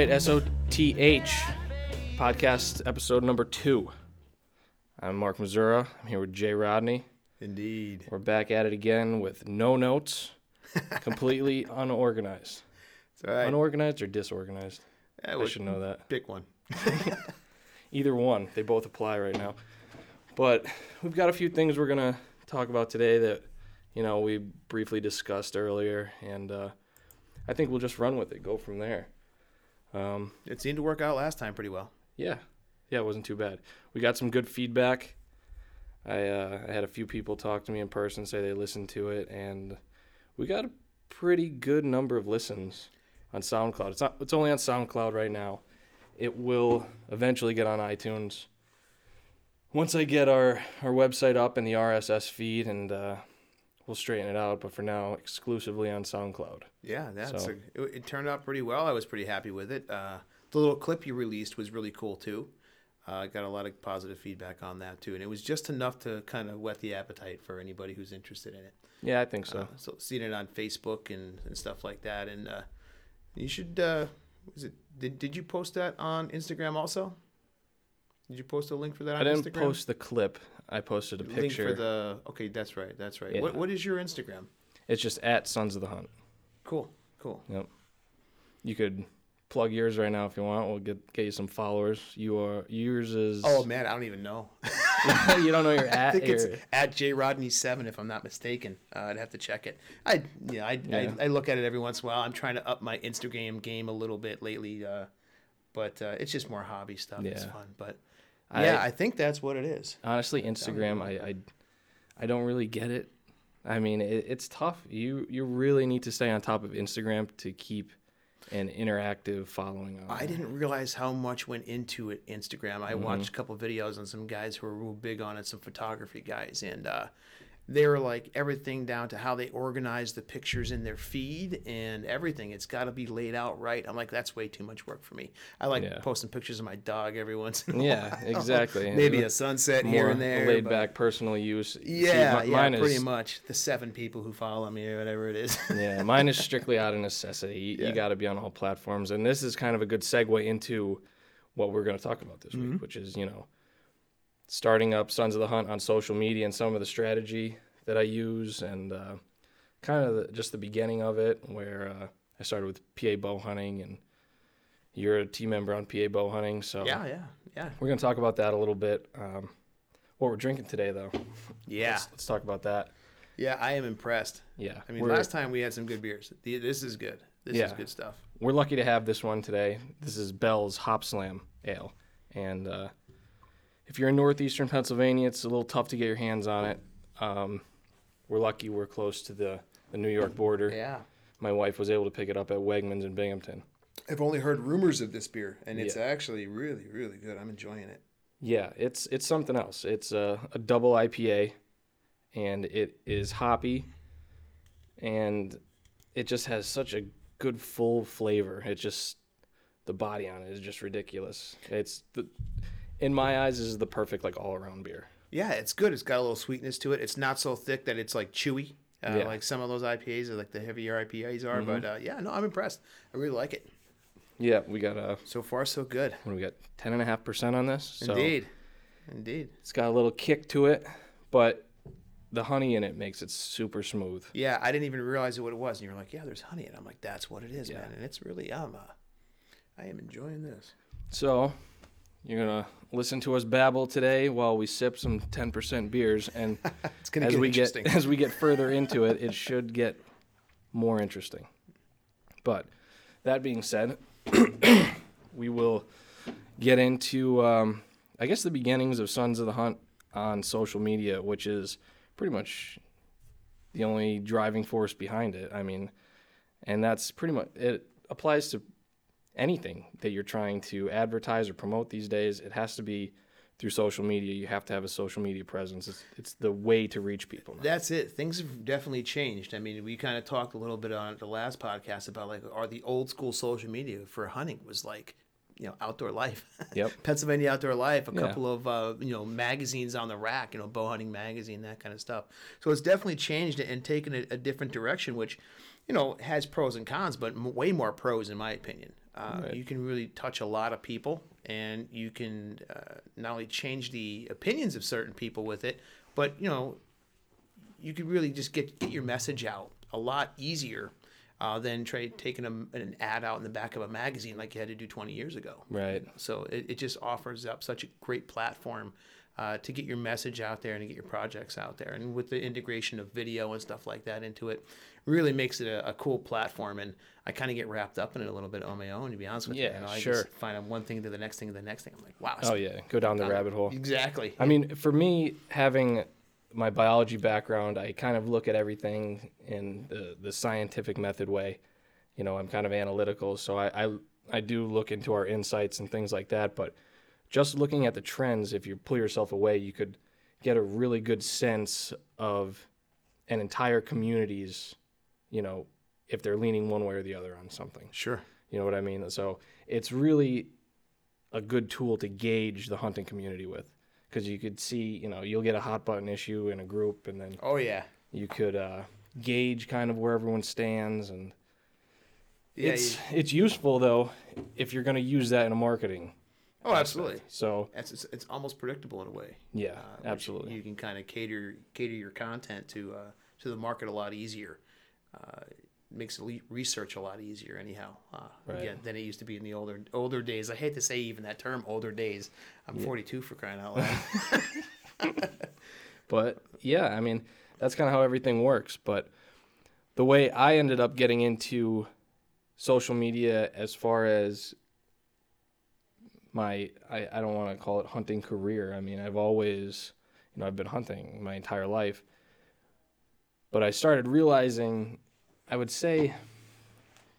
Right, SOTH podcast episode number two. I'm Mark Missoura. I'm here with Jay Rodney. Indeed. We're back at it again with no notes, completely unorganized. It's all right. Unorganized or disorganized? Yeah, I should know that. Pick one. Either one. They both apply right now. But we've got a few things we're going to talk about today that, you know, we briefly discussed earlier. And uh, I think we'll just run with it, go from there. Um, It seemed to work out last time pretty well. Yeah, yeah, it wasn't too bad. We got some good feedback. I uh, I had a few people talk to me in person, say they listened to it, and we got a pretty good number of listens on SoundCloud. It's not. It's only on SoundCloud right now. It will eventually get on iTunes. Once I get our our website up and the RSS feed, and uh, we'll straighten it out. But for now, exclusively on SoundCloud. Yeah, that's So- a, it, it turned out pretty well. I was pretty happy with it. Uh, the little clip you released was really cool too. Uh, I got a lot of positive feedback on that too, and it was just enough to kind of whet the appetite for anybody who's interested in it. Yeah, I think so. Uh, so seeing it on Facebook and, and stuff like that, and uh, you should. Uh, was it? Did, did you post that on Instagram also? Did you post a link for that on I didn't Instagram? post the clip. I posted a link picture. for the. Okay, that's right. That's right. Yeah. What What is your Instagram? It's just at Sons of the Hunt. Cool. Cool. Yep. You could plug yours right now if you want. We'll get get you some followers. You are yours is. Oh man, I don't even know. you don't know your I at. think it's at J Rodney seven, if I'm not mistaken. Uh, I'd have to check it. I yeah, I, Yeah. I I look at it every once in a while. I'm trying to up my Instagram game a little bit lately, uh, but uh, it's just more hobby stuff. It's fun, but I- yeah, I think that's what it is. honestly, Instagram. I, I I don't really get it. I mean, it, it's tough. You you really need to stay on top of Instagram to keep an interactive following on. I didn't realize how much went into it. Instagram. I Mm-hmm. watched a couple videos on some guys who are real big on it, some photography guys, and uh, they were like everything down to how they organize the pictures in their feed and everything. It's got to be laid out right. I'm like, that's way too much work for me. I like Yeah. posting pictures of my dog every once in a Yeah, while. Yeah, exactly. Maybe a sunset here and there. laid back personal use. See, Yeah, mi- yeah, pretty is- much. The seven people who follow me or whatever it is. yeah, mine is strictly out of necessity. You, Yeah. you got to be on all platforms, and this is kind of a good segue into what we're going to talk about this Mm-hmm. week, which is you know starting up Sons of the Hunt on social media and some of the strategy that I use, and uh, kind of the, just the beginning of it, where uh, I started with PA bow hunting, and you're a team member on PA bow hunting, so yeah, yeah, yeah. we're going to talk about that a little bit. Um, what we're drinking today, though, Yeah, let's, let's talk about that. yeah, I am impressed. Yeah, I mean, last time we had some good beers. The- This is good. This is good stuff. we're lucky to have this one today. This is Bell's Hopslam Ale, and uh, if you're in northeastern Pennsylvania, it's a little tough to get your hands on it. Um, we're lucky we're close to the, the New York border. Yeah. My wife was able to pick it up at Wegmans in Binghamton. I've only heard rumors of this beer, and it's Yeah. actually really, really good. I'm enjoying it. Yeah, it's it's something else. It's a, a double IPA, and it is hoppy, and it just has such a good full flavor. It just the body on it is just ridiculous. It's the in my eyes this is the perfect like all around beer. Yeah, it's good. It's got a little sweetness to it. It's not so thick that it's like chewy, uh, Yeah. like some of those IPAs, or like the heavier IPAs are. But uh, yeah, no, I'm impressed. I really like it. Yeah, we got a So far, so good. what we got ten and a half percent on this. So Indeed, indeed. it's got a little kick to it, but the honey in it makes it super smooth. Yeah, I didn't even realize what it was, and you were like, "Yeah, there's honey," and I'm like, "That's what it is, Yeah. man." And it's really, um, uh, I am enjoying this. So, you're gonna listen to us babble today while we sip some 10% beers, and It's gonna as get we get as we get further into it, it should get more interesting. But that being said, we will get into, um, I guess, the beginnings of Sons of the Hunt on social media, which is pretty much the only driving force behind it. I mean, and that's pretty much it applies to anything that you're trying to advertise or promote these days. It has to be through social media. You have to have a social media presence. It's, it's the way to reach people. now. That's it. Things have definitely changed. I mean, we kind of talked a little bit on the last podcast about like, are the old school social media for hunting was like, you know, outdoor life. Yep. Pennsylvania Outdoor Life, a Yeah. couple of uh, you know magazines on the rack, you know, bow hunting magazine, that kind of stuff. So it's definitely changed and taken a, a different direction, which you know has pros and cons, but m- way more pros in my opinion. Uh, Right. You can really touch a lot of people, and you can uh, not only change the opinions of certain people with it, but you know, you can really just get get your message out a lot easier uh, than try taking a, an ad out in the back of a magazine like you had to do 20 years ago. Right. So it, it just offers up such a great platform uh, to get your message out there and to get your projects out there. And with the integration of video and stuff like that into it, really makes it a, a cool platform. And I kind of get wrapped up in it a little bit on my own, to be honest with you. Yeah, you know, I sure. just find out one thing to the next thing to the next thing. I'm like, wow. Oh yeah, go down the rabbit hole. Exactly. I mean, for me, having my biology background, I kind of look at everything in the, the scientific method way. You know, I'm kind of analytical, so I, I I do look into our insights and things like that. But just looking at the trends, if you pull yourself away, you could get a really good sense of an entire community's, you know, if they're leaning one way or the other on something. Sure. You know what I mean? So it's really a good tool to gauge the hunting community with because you could see, you know, you'll get a hot button issue in a group and then Oh, yeah. you could uh, gauge kind of where everyone stands. And Yeah. it's, you- it's useful though if you're going to use that in a marketing. oh, absolutely. So It's, it's, it's almost predictable in a way. yeah, uh, absolutely. You can kind of cater cater your content to uh, to the market a lot easier. Uh, makes research a lot easier, anyhow. Uh, Right. Again, than it used to be in the older older days. I hate to say even that term, older days. I'm 42 for crying out loud. But yeah, I mean, that's kind of how everything works. But the way I ended up getting into social media as far as my, I, I don't want to call it hunting career. I mean, I've always, you know, I've been hunting my entire life. But I started realizing, I would say,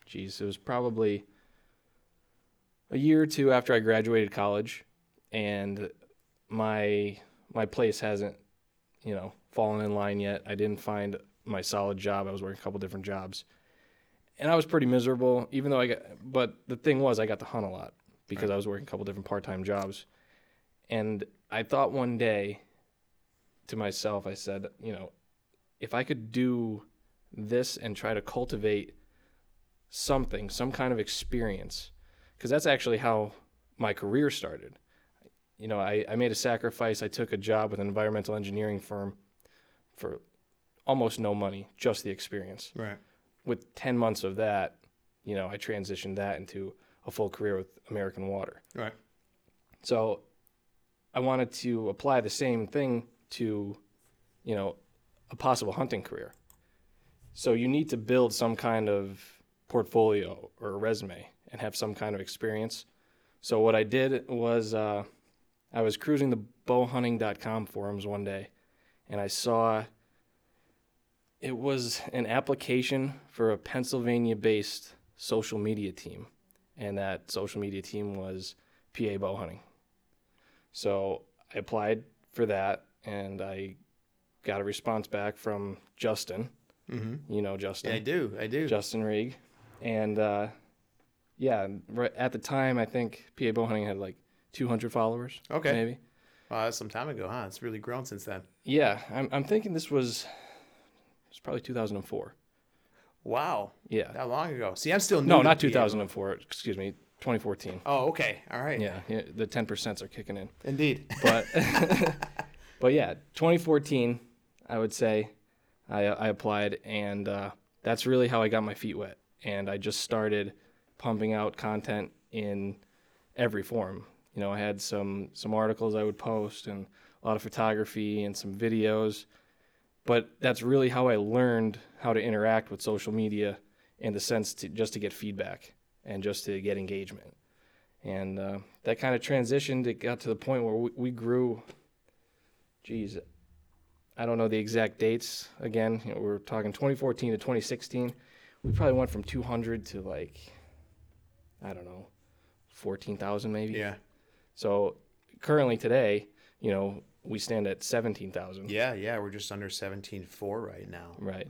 geez, it was probably a year or two after I graduated college, and my my place hasn't you know, fallen in line yet. I didn't find my solid job. I was working a couple different jobs. And I was pretty miserable, even though I got, but the thing was, I got to hunt a lot because I was working a couple different part time jobs. And I thought one day to myself, I said, you know, if I could do this and try to cultivate something, some kind of experience, because that's actually how my career started you know, I, I made a sacrifice. I took a job with an environmental engineering firm for almost no money, just the experience. right. With 10 months of that, you know, I transitioned that into a full career with American Water. Right. So I wanted to apply the same thing to, you know, a possible hunting career. So you need to build some kind of portfolio or a resume and have some kind of experience. So what I did was uh, I was cruising the bowhunting.com forums one day and I saw it was an application for a Pennsylvania based social media team. And that social media team was PA bow hunting. So I applied for that and I got a response back from Justin. Mm-hmm. You know Justin. Yeah, I do. I do. Justin Rieg. And uh, yeah, right at the time, I think PA bow hunting had like 200 followers. Okay. Maybe. Wow, that's some time ago, huh? It's really grown since then. Yeah, I'm, I'm thinking this was, it's probably 2004. Wow. Yeah. That long ago. See, I'm still new No, not PA. 2004. Excuse me, 2014. Oh, okay. All right. Yeah, yeah the 10% are kicking in. Indeed. But but yeah, 2014, I would say, I I applied, and uh, that's really how I got my feet wet, and I just started pumping out content in every form. You know, I had some some articles I would post, and a lot of photography and some videos. But that's really how I learned how to interact with social media in the sense to just to get feedback and just to get engagement. And uh, that kind of transitioned. It got to the point where we, we grew. Geez, I don't know the exact dates. Again, you know, we're talking 2014 to 2016. We probably went from 200 to like, I don't know, 14,000 maybe. yeah. So currently today, you know, we stand at 17,000. Yeah, yeah. We're just under 17.4 right now. Right.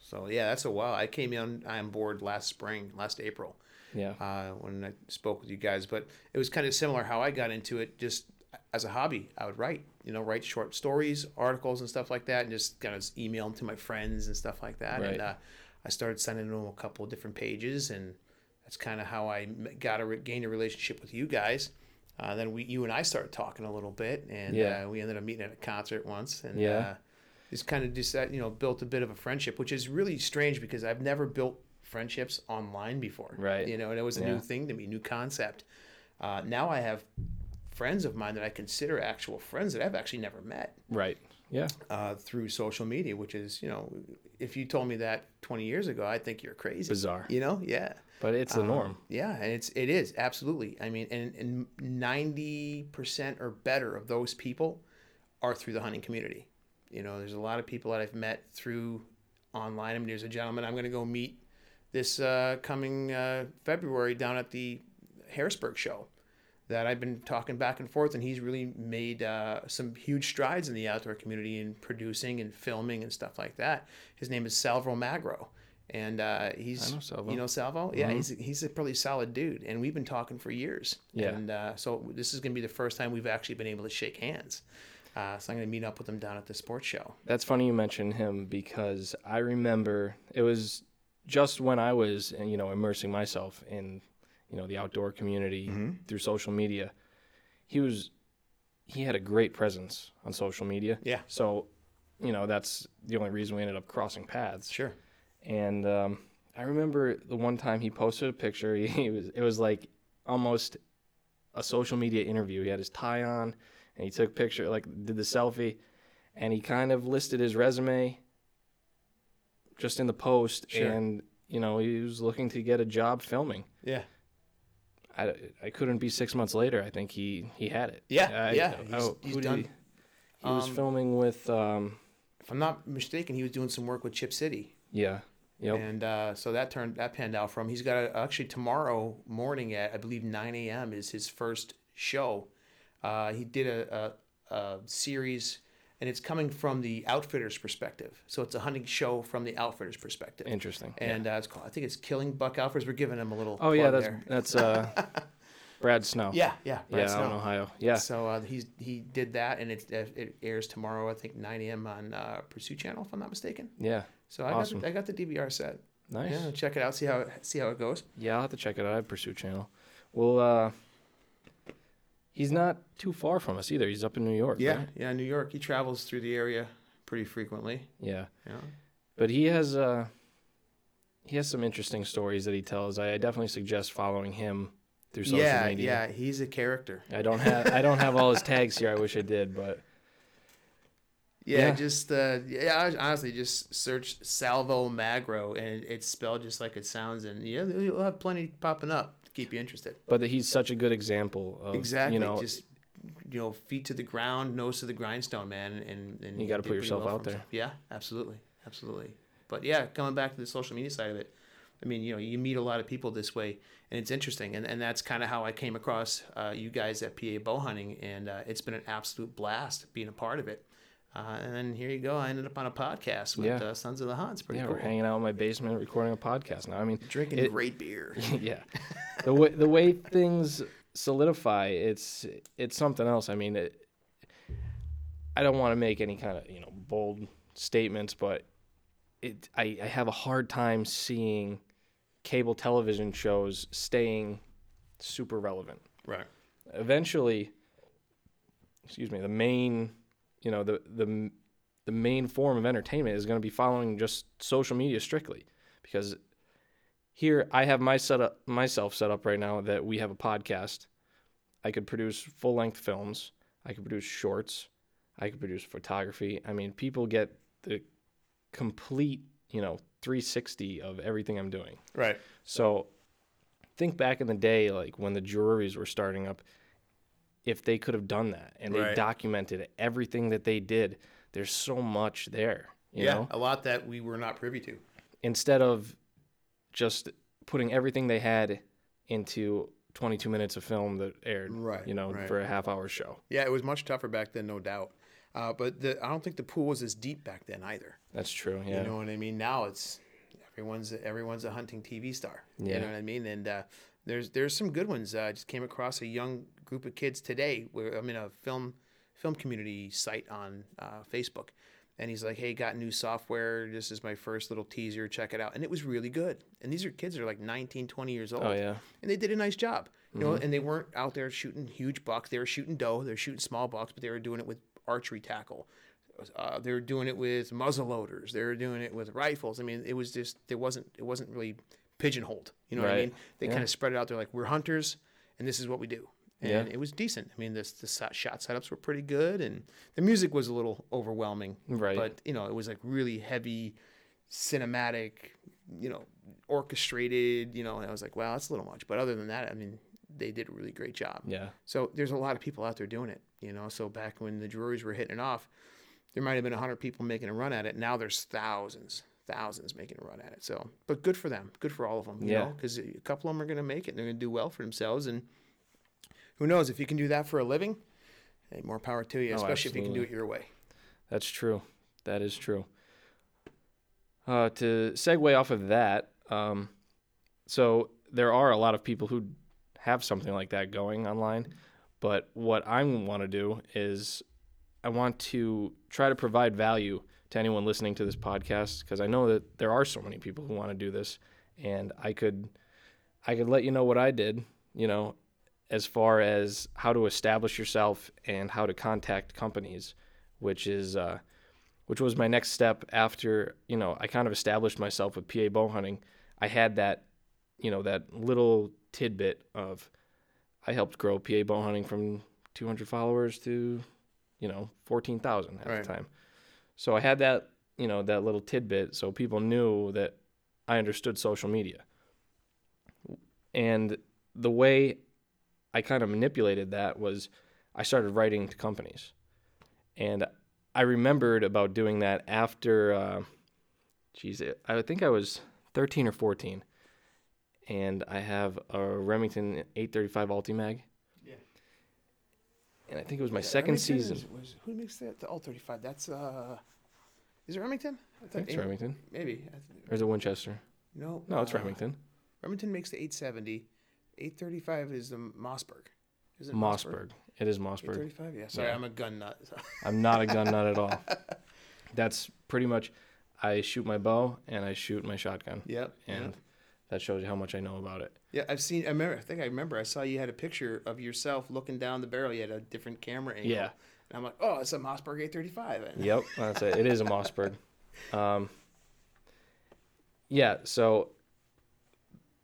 So yeah, that's a while. I came in on board last spring, last April, Yeah. uh, when I spoke with you guys. But it was kind of similar how I got into it. Just as a hobby, I would write, you know, write short stories, articles, and stuff like that, and just kind of email them to my friends and stuff like that. Right. And uh, I started sending them a couple of different pages, and that's kind of how I got a re- gained a relationship with you guys. Uh, then we, you and I started talking a little bit, and Yeah. uh, we ended up meeting at a concert once, and Yeah. uh, just kind of just you know, built a bit of a friendship, which is really strange because I've never built friendships online before. Right. You know, and it was a Yeah. new thing to me, new concept. Uh, now I have friends of mine that I consider actual friends that I've actually never met Right. Yeah. uh, through social media, which is, you know, if you told me that 20 years ago, I think you're crazy. Bizarre. You know? Yeah. But it's the norm. Yeah, and it's it is absolutely. I mean, and and ninety percent or better of those people are through the hunting community. You know, there's a lot of people that I've met through online. I mean, there's a gentleman I'm going to go meet this uh, coming uh, February down at the Harrisburg show that I've been talking back and forth, and he's really made uh, some huge strides in the outdoor community in producing and filming and stuff like that. His name is Salvo Magro, and uh, he's I know Salvo. you know Salvo, yeah, he's he's a pretty solid dude, and we've been talking for years. Yeah. and uh, so this is going to be the first time we've actually been able to shake hands. Uh, so I'm going to meet up with him down at the sports show. That's funny you mentioned him because I remember it was just when I was, you know, immersing myself in, you know, the outdoor community through social media. He was, he had a great presence on social media. Yeah. So, you know, that's the only reason we ended up crossing paths. Sure. And um, I remember the one time he posted a picture. He, he was, it was like almost a social media interview. He had his tie on, and he took a picture, like did the selfie, and he kind of listed his resume just in the post, Sure. and you know he was looking to get a job filming. Yeah. I, I couldn't be six months later. I think he he had it. Yeah, I- yeah, I- he's- he's done- He, he was Um, filming with um If I'm not mistaken, he was doing some work with Chip City. yeah yep And uh, so that turned that panned out for him. He's got a, actually tomorrow morning at I believe 9 a.m. is his first show. Uh, he did a, a, a series, and it's coming from the outfitter's perspective. So it's a hunting show from the outfitter's perspective. interesting. And uh, it's called, I think it's Killing Buck Outfitters. We're giving him a little. oh yeah, that's there. that's uh Brad Snow. yeah, yeah, Brad yeah, out in Ohio. Yeah, So uh, he's he did that, and it it airs tomorrow. I think 9 a.m. on uh, Pursuit Channel, if I'm not mistaken. yeah, So I Awesome. got the, I got the DVR set. nice. Yeah, check it out. See how it, see how it goes. Yeah, I'll have to check it out. I have Pursuit Channel. Well, uh, he's not too far from us either. He's up in New York. Yeah, right? yeah. New York. He travels through the area pretty frequently. yeah. Yeah. But he has uh, he has some interesting stories that he tells. I, I definitely suggest following him through social yeah, media. yeah. yeah, He's a character. I don't have I don't have all his tags here. I wish I did, but Yeah, Yeah. just uh, yeah. I- Honestly, just search Salvo Magro, and it's spelled just like it sounds, and yeah, you'll have plenty popping up keep you interested. but he's such a good example of Exactly. you know just you know, feet to the ground, nose to the grindstone, man, and and You gotta put yourself for out there. himself. Yeah, absolutely, absolutely. But yeah, coming back to the social media side of it, I mean, you know, you meet a lot of people this way, and it's interesting, and and that's kind of how I came across uh, you guys at PA Bow Hunting, and uh, it's been an absolute blast being a part of it. Uh, and then here you go, I ended up on a podcast with Yeah. uh, Sons of the Hunt. It's pretty yeah, cool. we're hanging out in my basement recording a podcast now. I mean, Drinking it- great beer. yeah, the way the way things solidify, it's it's something else. I mean, it, I don't want to make any kind of you know bold statements, but it I, I have a hard time seeing cable television shows staying super relevant. Right. Eventually, excuse me, the main you know the the the main form of entertainment is going to be following just social media strictly because here I have my setup myself set up right now that we have a podcast. I could produce full length films. I could produce shorts. I could produce photography. I mean, people get the complete, you know, 360 of everything I'm doing. Right. So think back in the day, like when the juries were starting up, if they could have done that and they Right. documented everything that they did, there's so much there, you yeah, know? a lot that we were not privy to. instead of just putting everything they had into 22 minutes of film that aired, Right, you know, right. for a half hour show. Yeah, it was much tougher back then, no doubt. Uh, but the, I don't think the pool was as deep back then either. That's true. Yeah. You know what I mean? Now it's everyone's everyone's a hunting TV star. Yeah. You know what I mean? And uh, there's there's some good ones. Uh, I just came across a young group of kids today. Where I'm in a film film community site on uh, Facebook, and he's like, "Hey, got new software. This is my first little teaser. Check it out." And it was really good. And these are kids that are like 19, 20 years old. Oh yeah. and they did a nice job. You know, and they weren't out there shooting huge bucks. They were shooting doe. They were shooting small bucks, but they were doing it with archery tackle. Uh, they were doing it with muzzle loaders. They were doing it with rifles. I mean, it was just there wasn't it wasn't really pigeonholed. You know what I mean? They Yeah. kind of spread it out there like we're hunters, and this is what we do. And Yeah. it was decent. I mean, this the shot shot setups were pretty good, and the music was a little overwhelming. Right. But you know, it was like really heavy, cinematic. You know, orchestrated. You know, and I was like, wow, that's a little much. But other than that, I mean, they did a really great job. Yeah. So there's a lot of people out there doing it, you know. So back when the Drurys were hitting it off, there might have been hundred people making a run at it. Now there's thousands, thousands making a run at it. So, but good for them, good for all of them, you Yeah. because a couple of them are going to make it and they're going to do well for themselves. And who knows if you can do that for a living, hey, more power to you, Oh, especially if you can do it your way. That's true. That is true. Uh, to segue off of that, um, so there are a lot of people who have something like that going online, but what I want to do is I want to try to provide value to anyone listening to this podcast because I know that there are so many people who want to do this, and I could I could let you know what I did, you know, as far as how to establish yourself and how to contact companies, which is uh, which was my next step after you know I kind of established myself with PA bow hunting. I had that you know that little tidbit of I helped grow PA bow hunting from 200 followers to you know 14,000 at Right. the time. So I had that you know that little tidbit so people knew that I understood social media. And the way I kind of manipulated that was I started writing to companies. And I remembered about doing that after, uh, geez, I think I was 13 or 14. And I have a Remington 835 Ultimag. And I think it was my second Remington season. is- was- who makes that? The Alt 35. That's uh, is it Remington? I I think it's Remington. Maybe. Or is it Winchester? No. No, it's uh, Remington. Remington makes the 870. 835 is the Mossberg. Is it Mossberg. It is Mossberg. 835? Yeah. Sorry, Yeah. I'm a gun nut. so- I'm not a gun nut at all. That's pretty much. I shoot my bow and I shoot my shotgun, Yep. and yep. That shows you how much I know about it. Yeah, I've seen. I remember. I think I remember. I saw you had a picture of yourself looking down the barrel. You had a different camera angle. Yeah. And I'm like, oh, it's a Mossberg 835. And- Yep, that's it. It is a Mossberg. Um, yeah, so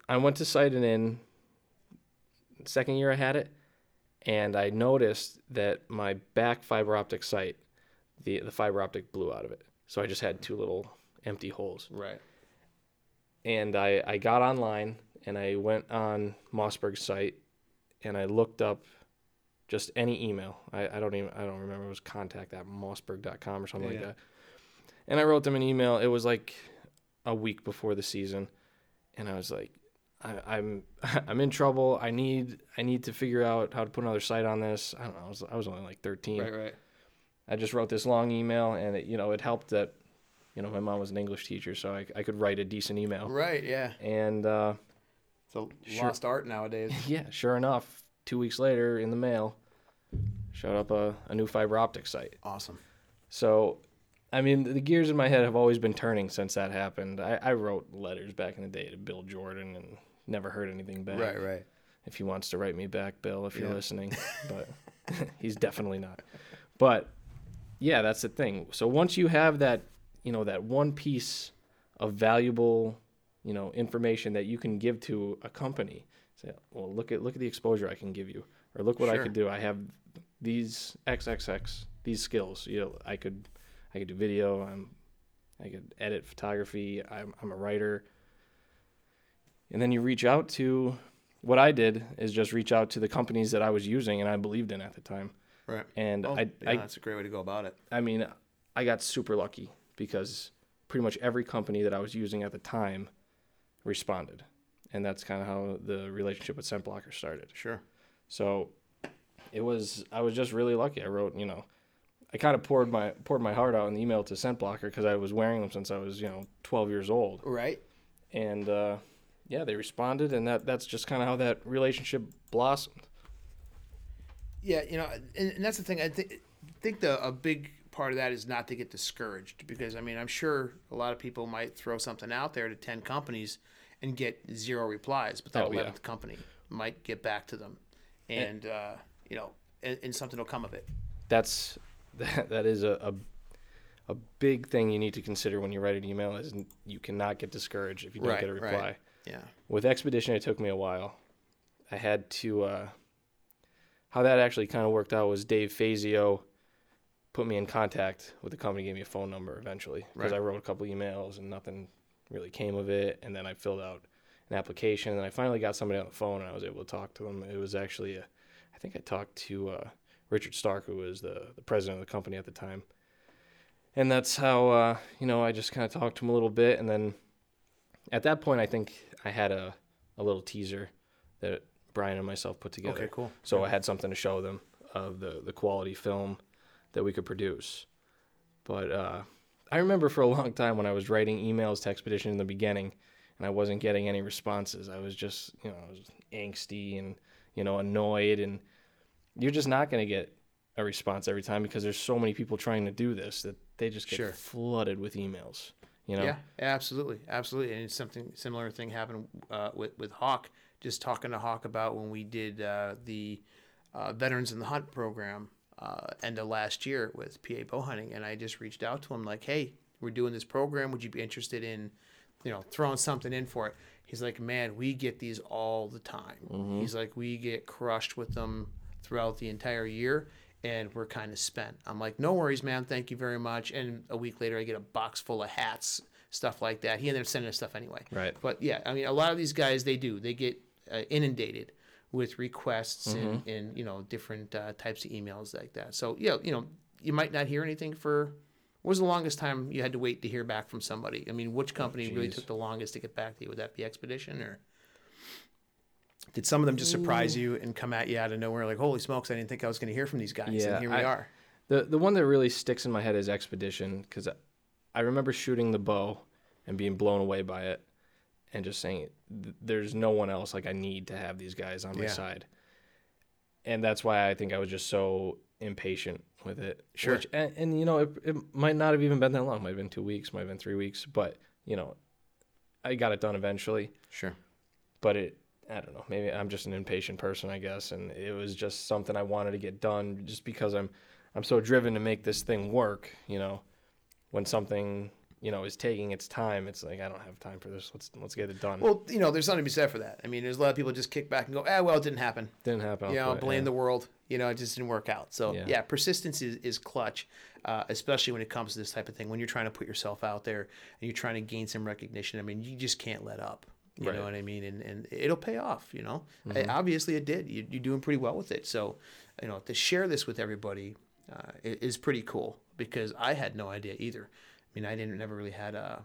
I went to sight and in second year I had it, and I noticed that my back fiber optic sight, the the fiber optic blew out of it. So I just had two little empty holes. Right. And I, I got online and I went on Mossberg's site and I looked up just any email. I, I don't even I don't remember it was contact at mossberg.com or something Yeah. like that. And I wrote them an email. It was like a week before the season, and I was like, I, I'm I'm in trouble. I need I need to figure out how to put another site on this. I don't know. I was, I was only like 13. Right. Right. I just wrote this long email, and it, you know it helped that you know my mom was an English teacher, so I, I could write a decent email. Right. Yeah. And uh, It's a Sure. lost art nowadays. yeah, sure enough, two weeks later in the mail, showed up a, a new fiber optic site. awesome. So, I mean, the gears in my head have always been turning since that happened. I, I wrote letters back in the day to Bill Jordan and never heard anything back. Right. Right. If he wants to write me back, Bill, if you're Yeah. listening, but he's definitely not. But yeah, that's the thing. So once you have that, you know, that one piece of valuable, you know, information that you can give to a company, say, well, look at look at the exposure I can give you, or look what I could do. I have these XXX these skills. You know, I could I could do video. I'm I could edit photography. I'm I'm a writer. And then you reach out to what I did is just reach out to the companies that I was using and I believed in at the time. Right. And Well, I, yeah, I that's a great way to go about it. I mean, I got super lucky because pretty much every company that I was using at the time responded. And that's kind of how the relationship with Scent Blocker started. Sure. So it was I was just really lucky. I wrote, you know, I kind of poured my poured my heart out in the email to Scent Blocker because I was wearing them since I was, you know, 12 years old. Right. And uh, yeah, they responded, and that that's just kind of how that relationship blossomed. Yeah, you know, and, and that's the thing. I think think the a big part of that is not to get discouraged because I mean I'm sure a lot of people might throw something out there to ten companies and get zero replies, but that Oh, yeah. eleventh company might get back to them, and uh, you know, and, and something will come of it. That's that, that is a, a a big thing you need to consider when you write an email is you cannot get discouraged if you don't Right, get a right. reply. Yeah. With Xpedition, it took me a while. I had to. Uh, how that actually kind of worked out was Dave Fazio put me in contact with the company, gave me a phone number eventually because Right. I wrote a couple emails and nothing really came of it. And then I filled out an application and I finally got somebody on the phone and I was able to talk to them. It was actually, a, I think I talked to uh, Richard Stark, who was the, the president of the company at the time. And that's how, uh, you know, I just kind of talked to him a little bit. And then at that point, I think I had a, a little teaser that Brian and myself put together. Okay. Cool. So I had something to show them of the, the quality film that we could produce. But uh, I remember for a long time when I was writing emails to Xpedition in the beginning and I wasn't getting any responses. I was just, you know, I was angsty and, you know, annoyed. And you're just not going to get a response every time because there's so many people trying to do this that they just get Sure. flooded with emails, you know? Yeah, absolutely, absolutely, and something similar thing happened uh, with with Hawk. Just talking to Hawk about when we did uh, the uh, Veterans in the Hunt program uh, end of last year with PA bow hunting, and I just reached out to him like, "Hey, we're doing this program. Would you be interested in, you know, throwing something in for it?" He's like, "Man, we get these all the time." He's like, "We get crushed with them throughout the entire year." And we're kind of spent. I'm like, no worries, man. Thank you very much. And a week later, I get a box full of hats, stuff like that. He ended up sending us stuff anyway. Right. But yeah, I mean, a lot of these guys, they do. They get uh, inundated with requests and, and you know different uh, types of emails like that. So yeah, you know, you might not hear anything for. What was the longest time you had to wait to hear back from somebody? I mean, which company really took the longest to get back to you? Would that be Xpedition or? Did some of them just surprise you and come at you out of nowhere like, holy smokes, I didn't think I was going to hear from these guys, Yeah, and here we I- are. The the one that really sticks in my head is Expedition because I remember shooting the bow and being blown away by it, and just saying, "Th- "There's no one else like I need to have these guys on my Yeah. side." And that's why I think I was just so impatient with it. Sure. Which, and, and you know, it, it might not have even been that long. Might have been two weeks. Might have been three weeks. But you know, I got it done eventually. Sure. But it, I don't know. Maybe I'm just an impatient person, I guess, and it was just something I wanted to get done, just because I'm, I'm so driven to make this thing work. You know, when something you know is taking its time, it's like I don't have time for this. Let's let's get it done. Well, you know, there's something to be said for that. I mean, there's a lot of people just kick back and go, ah, well, it didn't happen. Didn't happen. you know, blame yeah. the world. You know, it just didn't work out. So yeah, Yeah. persistence is, is clutch, uh, especially when it comes to this type of thing. When you're trying to put yourself out there and you're trying to gain some recognition, I mean, you just can't let up. You Right. know what I mean? And and it'll pay off. You know, Mm-hmm. Obviously it did. You, you're doing pretty well with it. So, you know, to share this with everybody uh, is pretty cool because I had no idea either. I mean, I didn't never really had a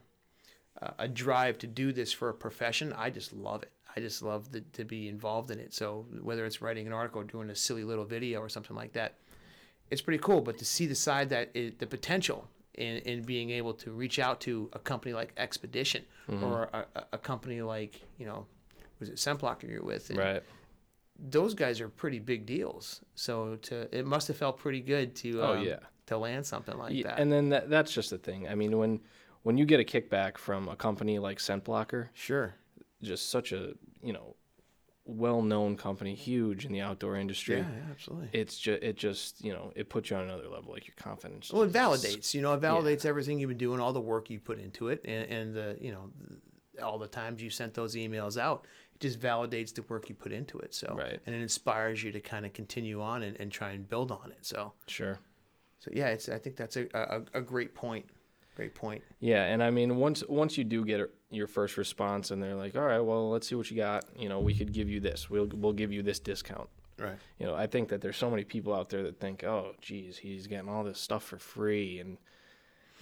a- drive to do this for a profession. I just love it. I just love the, to be involved in it. So whether it's writing an article or doing a silly little video or something like that, it's pretty cool. But to see the side that it, the potential in, in being able to reach out to a company like Xpedition or a, a- company like you know, was it Scent Blocker you're with? And Right. Those guys are pretty big deals. So to it must have felt pretty good to Oh um, yeah. To land something like Yeah, that. And then that, that's just the thing. I mean, when when you get a kickback from a company like Scent Blocker, sure. just such a you know well-known company, huge in the outdoor industry. Yeah, yeah, absolutely. It's just it just you know it puts you on another level, like your confidence. Well, it validates. You know, it validates everything you've been doing, all the work you put into it, and, and the you know, all the times you sent those emails out. It just validates the work you put into it. So, Right. and it inspires you to kind of continue on and, and try and build on it. So, Sure. So yeah, it's. I think that's a, a, a great point. Great point. Yeah, and I mean, once once you do get your first response, and they're like, "All right, well, let's see what you got. You know, we could give you this. We'll we'll give you this discount." Right. You know, I think that there's so many people out there that think, "Oh, geez, he's getting all this stuff for free, and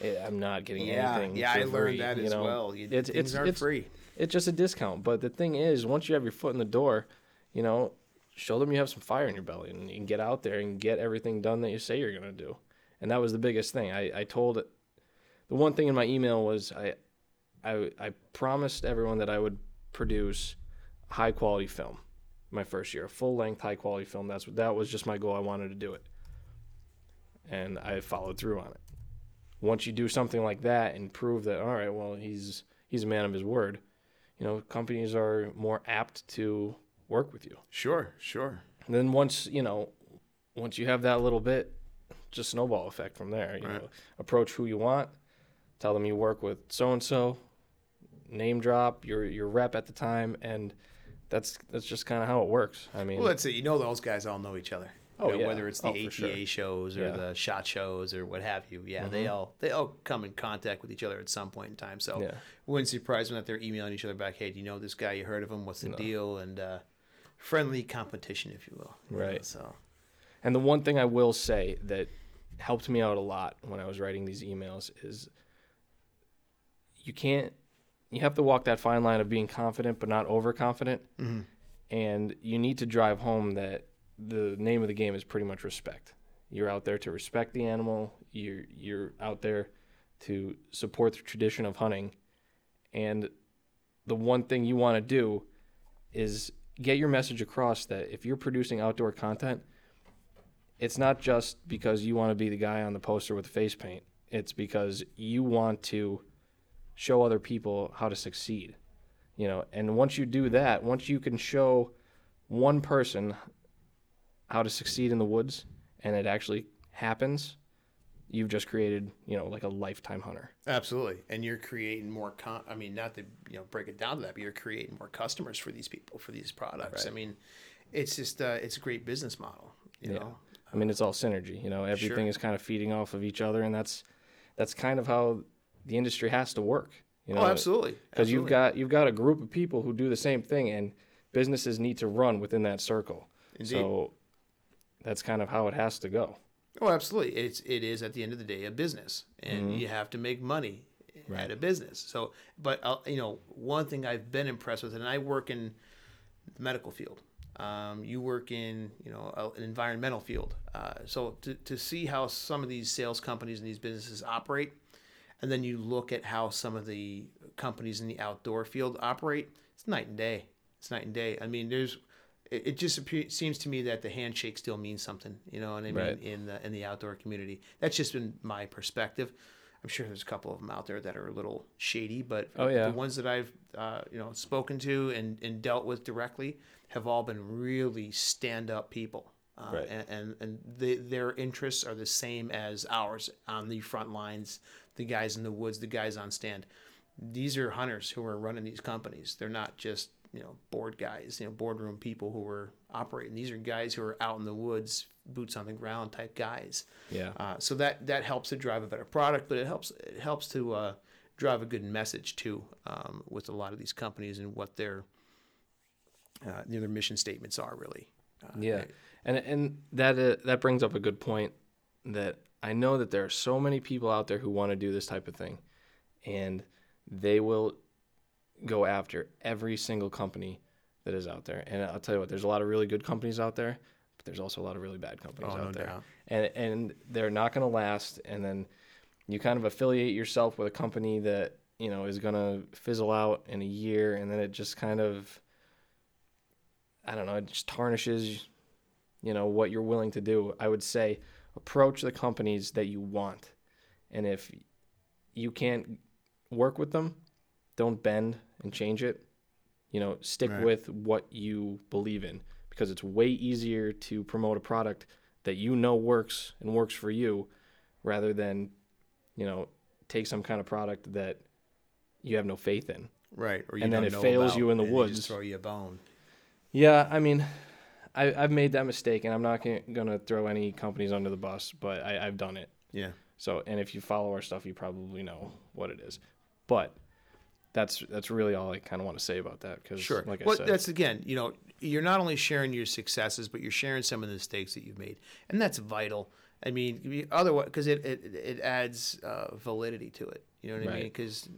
eh, I'm not getting anything." yeah, I learned free," that you as know? well. You, It's things it's aren't it's free. it's just a discount. But the thing is, once you have your foot in the door, you know, show them you have some fire in your belly and you can get out there and get everything done that you say you're going to do. And that was the biggest thing. I, I told it, the one thing in my email was I, I, I promised everyone that I would produce high quality film my first year, a full length high quality film. That's what, that was just my goal. I wanted to do it. and I followed through on it. Once you do something like that and prove that, all right, well, he's he's a man of his word, you know, companies are more apt to work with you. Sure, sure. And then once you know, once you have that little bit, just snowball effect from there. You Right. know, approach who you want, tell them you work with so and so, name drop your your rep at the time, and that's that's just kind of how it works. I mean, Well, that's it. You know, those guys all know each other. You Oh, know, yeah. Whether it's the Oh, ATA sure. shows or Yeah. Mm-hmm. the shot shows or what have you. Yeah, they all they all come in contact with each other at some point in time. So Yeah. it wouldn't surprise me that they're emailing each other back. Hey, do you know this guy? You heard of him? What's the deal? And uh, friendly competition, if you will. you know, Right. so And the one thing I will say that helped me out a lot when I was writing these emails is you can't you have to walk that fine line of being confident but not overconfident. Mhm. And you need to drive home that the name of the game is pretty much respect. You're out there to respect the animal. You're you're out there to support the tradition of hunting. And the one thing you want to do is get your message across that if you're producing outdoor content, it's not just because you want to be the guy on the poster with the face paint. It's because you want to show other people how to succeed. You know, and once you do that, once you can show one person how to succeed in the woods and it actually happens, you've just created, you know, like a lifetime hunter. absolutely. And you're creating more. Con- I mean, not to you know break it down to that, but you're creating more customers for these people for these products. I mean, it's just uh, it's a great business model. You Yeah. know. I mean, it's all synergy. You know, everything Sure. is kind of feeding off of each other, and that's that's kind of how the industry has to work. You know, oh, absolutely. because you've got you've got a group of people who do the same thing, and businesses need to run within that circle. Indeed. So that's kind of how it has to go. Oh, absolutely. It's it is at the end of the day a business, and you have to make money at a business. So, but uh, you know, one thing I've been impressed with, and I work in the medical field. Um, you work in you know a- an environmental field. Uh, so to to see how some of these sales companies and these businesses operate, and then you look at how some of the companies in the outdoor field operate, it's night and day. It's night and day. I mean, there's it, it just appear, seems to me that the handshake still means something, you know what I mean, Right. in the in the outdoor community. That's just been my perspective. I'm sure there's a couple of them out there that are a little shady, but Oh, yeah. the ones that I've uh, you know spoken to and, and dealt with directly have all been really stand up people. Uh, Right. And and, and they, their interests are the same as ours on the front lines, the guys in the woods, the guys on stand. These are hunters who are running these companies. They're not just you know board guys, you know boardroom people who are operating. These are guys who are out in the woods, boots on the ground type guys. Yeah. Uh, so that that helps to drive a better product, but it helps it helps to uh, drive a good message too um, with a lot of these companies and what their uh, you know, their mission statements are really. Uh, Yeah, and and that uh, that brings up a good point. That I know that there are so many people out there who want to do this type of thing, and they will go after every single company that is out there. And I'll tell you what, there's a lot of really good companies out there, but there's also a lot of really bad companies Oh, out no there, doubt. and and they're not going to last. And then you kind of affiliate yourself with a company that you know is going to fizzle out in a year, and then it just kind of I don't know, it just tarnishes, you know, what you're willing to do. I would say approach the companies that you want. And if you can't work with them, don't bend and change it. You know, stick Right. with what you believe in because it's way easier to promote a product that you know works and works for you rather than, you know, take some kind of product that you have no faith in. Right. Or you And then it fails you in the woods. Just throw you a bone. Yeah, I mean, I, I've made that mistake, and I'm not gonna, gonna throw any companies under the bus, but I, I've done it. Yeah. So, and if you follow our stuff, you probably know what it is. But that's that's really all I kind of want to say about that because, Sure. like I well, said, that's again, you know, you're not only sharing your successes, but you're sharing some of the mistakes that you've made, and that's vital. I mean, otherwise, because it, it it adds uh, validity to it. You know what I mean? Because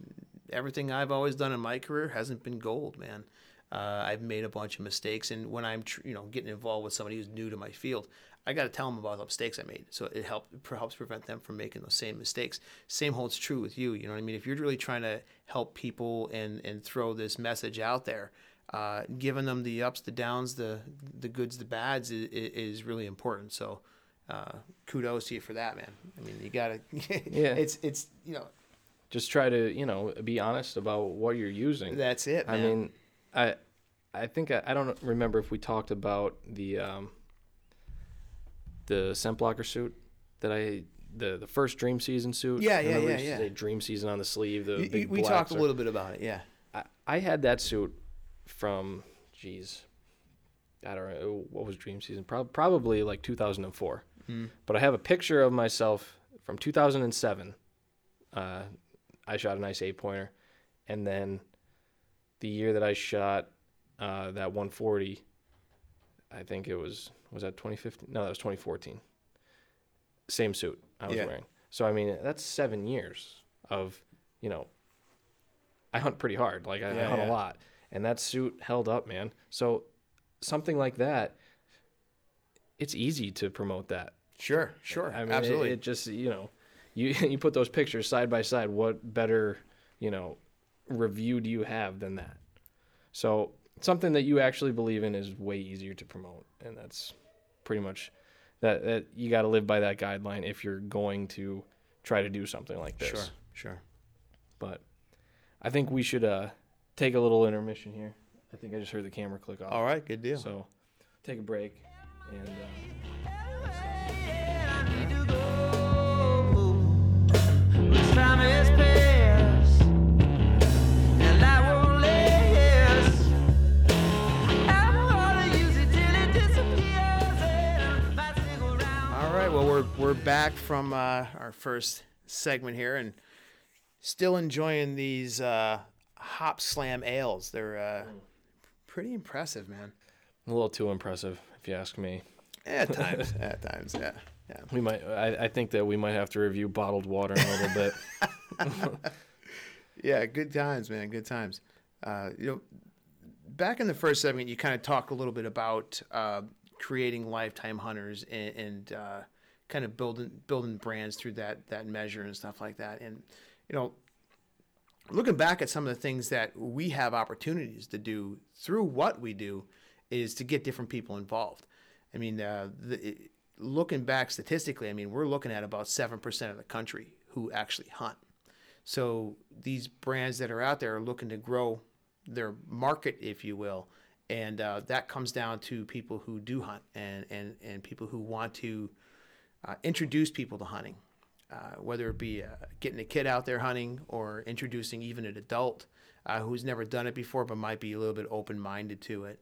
everything I've always done in my career hasn't been gold, man. Uh, I've made a bunch of mistakes, and when I'm, tr- you know, getting involved with somebody who's new to my field, I got to tell them about the mistakes I made, so it help it helps prevent them from making those same mistakes. Same holds true with you. You know what I mean? If you're really trying to help people and and throw this message out there, uh, giving them the ups, the downs, the the goods, the bads is, is really important. So. uh, kudos to you for that, man. I mean, you gotta. Yeah. It's it's you know Just try to you know be honest about what you're using. that's it. Man. I mean, I I think I, I don't remember if we talked about the um, the scent blocker suit that I the the first dream season suit. Yeah, yeah, yeah, it used to yeah. dream season on the sleeve. The you- big we talked a little bit about it. Yeah. I, I had that suit from, geez, I don't know what was dream season. Prob- probably like 2004. Mm. But I have a picture of myself from 2007. Uh, I shot a nice eight pointer, and then the year that I shot uh, that 140, I think it was was that 2015? No, that was 2014. Same suit I was Yeah. wearing. So I mean, that's seven years of, you know, I hunt pretty hard. Like I, I Yeah, hunt yeah. a lot, and that suit held up, man. So something like that, it's easy to promote that. Sure. Sure. I mean, Absolutely. It, it just you know, you you put those pictures side by side. What better you know review do you have than that? So something that you actually believe in is way easier to promote, and that's pretty much that. that you got to live by that guideline if you're going to try to do something like this. sure. Sure. But I think we should uh, take a little intermission here. I think I just heard the camera click off. All right. Good deal. So take a break and. Uh, Time has passed, and I won't last. I wanna use it till it disappears, and might stick around. All right. Well, we're we're back from uh, our first segment here, and still enjoying these uh, Hopslam ales. They're uh, pretty impressive, man. a little too impressive, if you ask me. At times. at times. Yeah. Yeah. We might. I, I think that we might have to review bottled water in a little bit. Yeah, good times, man. Good times. Uh, you know, back in the first segment, you kind of talked a little bit about uh, creating lifetime hunters and, and uh, kind of building building brands through that that measure and stuff like that. And you know, looking back at some of the things that we have opportunities to do through what we do, is to get different people involved. I mean, uh, the, looking back statistically, I mean, we're looking at about seven percent of the country who actually hunt. So these brands that are out there are looking to grow their market, if you will, and uh, that comes down to people who do hunt and and and people who want to uh, introduce people to hunting, uh, whether it be uh, getting a kid out there hunting or introducing even an adult uh, who's never done it before but might be a little bit open minded to it.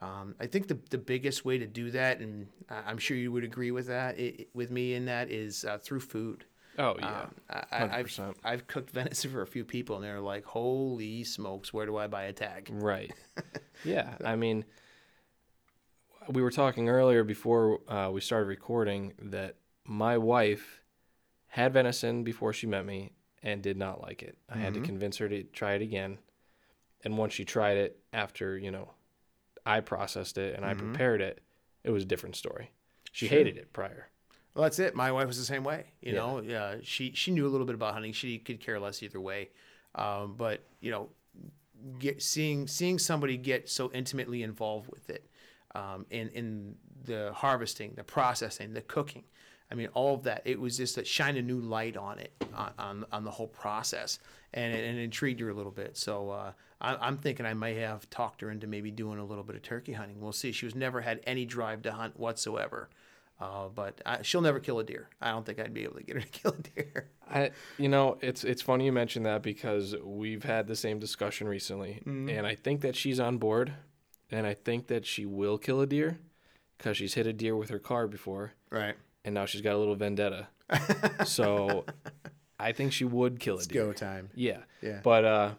Um, I think the, the biggest way to do that, and I- I'm sure you would agree with that, i with me in that, is uh, through food. Oh yeah, Um, I, I, I've, I've cooked venison for a few people, and they're like, "Holy smokes, where do I buy a tag?" right. Yeah, I mean, we were talking earlier before uh, we started recording that my wife had venison before she met me and did not like it. I had to convince her to try it again, and once she tried it, after you know, I processed it and I prepared it, it was a different story. She Sure. hated it prior. Well, that's it. My wife was the same way. You Yeah. know, yeah, she she knew a little bit about hunting. She could care less either way. Um, but you know, get seeing seeing somebody get so intimately involved with it, um, in in the harvesting, the processing, the cooking. I mean, all of that. It was just to shine a new light on it, on on, on the whole process, and it, and it intrigued her a little bit. So uh, I, I'm thinking I may have talked her into maybe doing a little bit of turkey hunting. We'll see. She was never had any drive to hunt whatsoever. Uh, but I, she'll never kill a deer. I don't think I'd be able to get her to kill a deer. I, you know, it's it's funny you mention that because we've had the same discussion recently, and I think that she's on board, and I think that she will kill a deer, because she's hit a deer with her car before, Right. And now she's got a little vendetta. so, I think she would kill a It's deer. go time. Yeah. Yeah. But uh,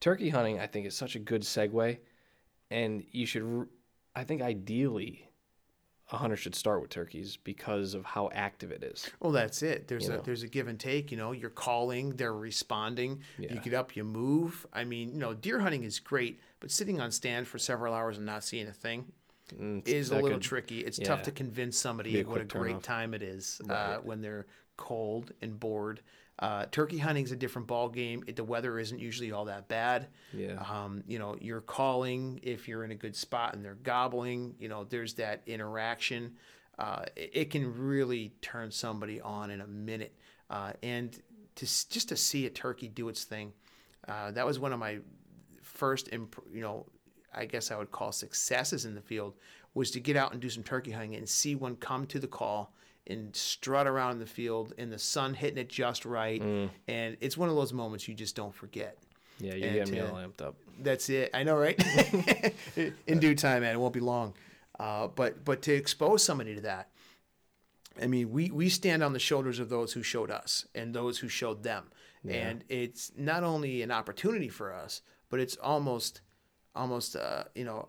turkey hunting, I think, is such a good segue, and you should, I think, ideally, a hunter should start with turkeys because of how active it is. Well, that's it. There's You a know. there's a give and take. You know, you're calling, they're responding. You get up, you move. I mean, you know, deer hunting is great, but sitting on stand for several hours and not seeing a thing Mm, is a little could- tricky. It's yeah. tough to convince somebody a what a great time it is uh, when they're cold and bored. Uh, turkey hunting's a different ball game. It, the weather isn't usually all that bad. Yeah. Um, you know, you're calling if you're in a good spot and they're gobbling. You know, there's that interaction. uh, it, it can really turn somebody on in a minute. Uh, and to just to see a turkey do its thing, uh, that was one of my first, imp- you know, I guess I would call successes in the field was to get out and do some turkey hunting and see one come to the call and strut around the field and the sun hitting it just right. And it's one of those moments you just don't forget. Yeah, you And, get me all uh, amped up. That's it. I know, right? In due time, man. It won't be long. Uh, but but to expose somebody to that, I mean, we we stand on the shoulders of those who showed us and those who showed them, and it's not only an opportunity for us, but it's almost almost uh, you know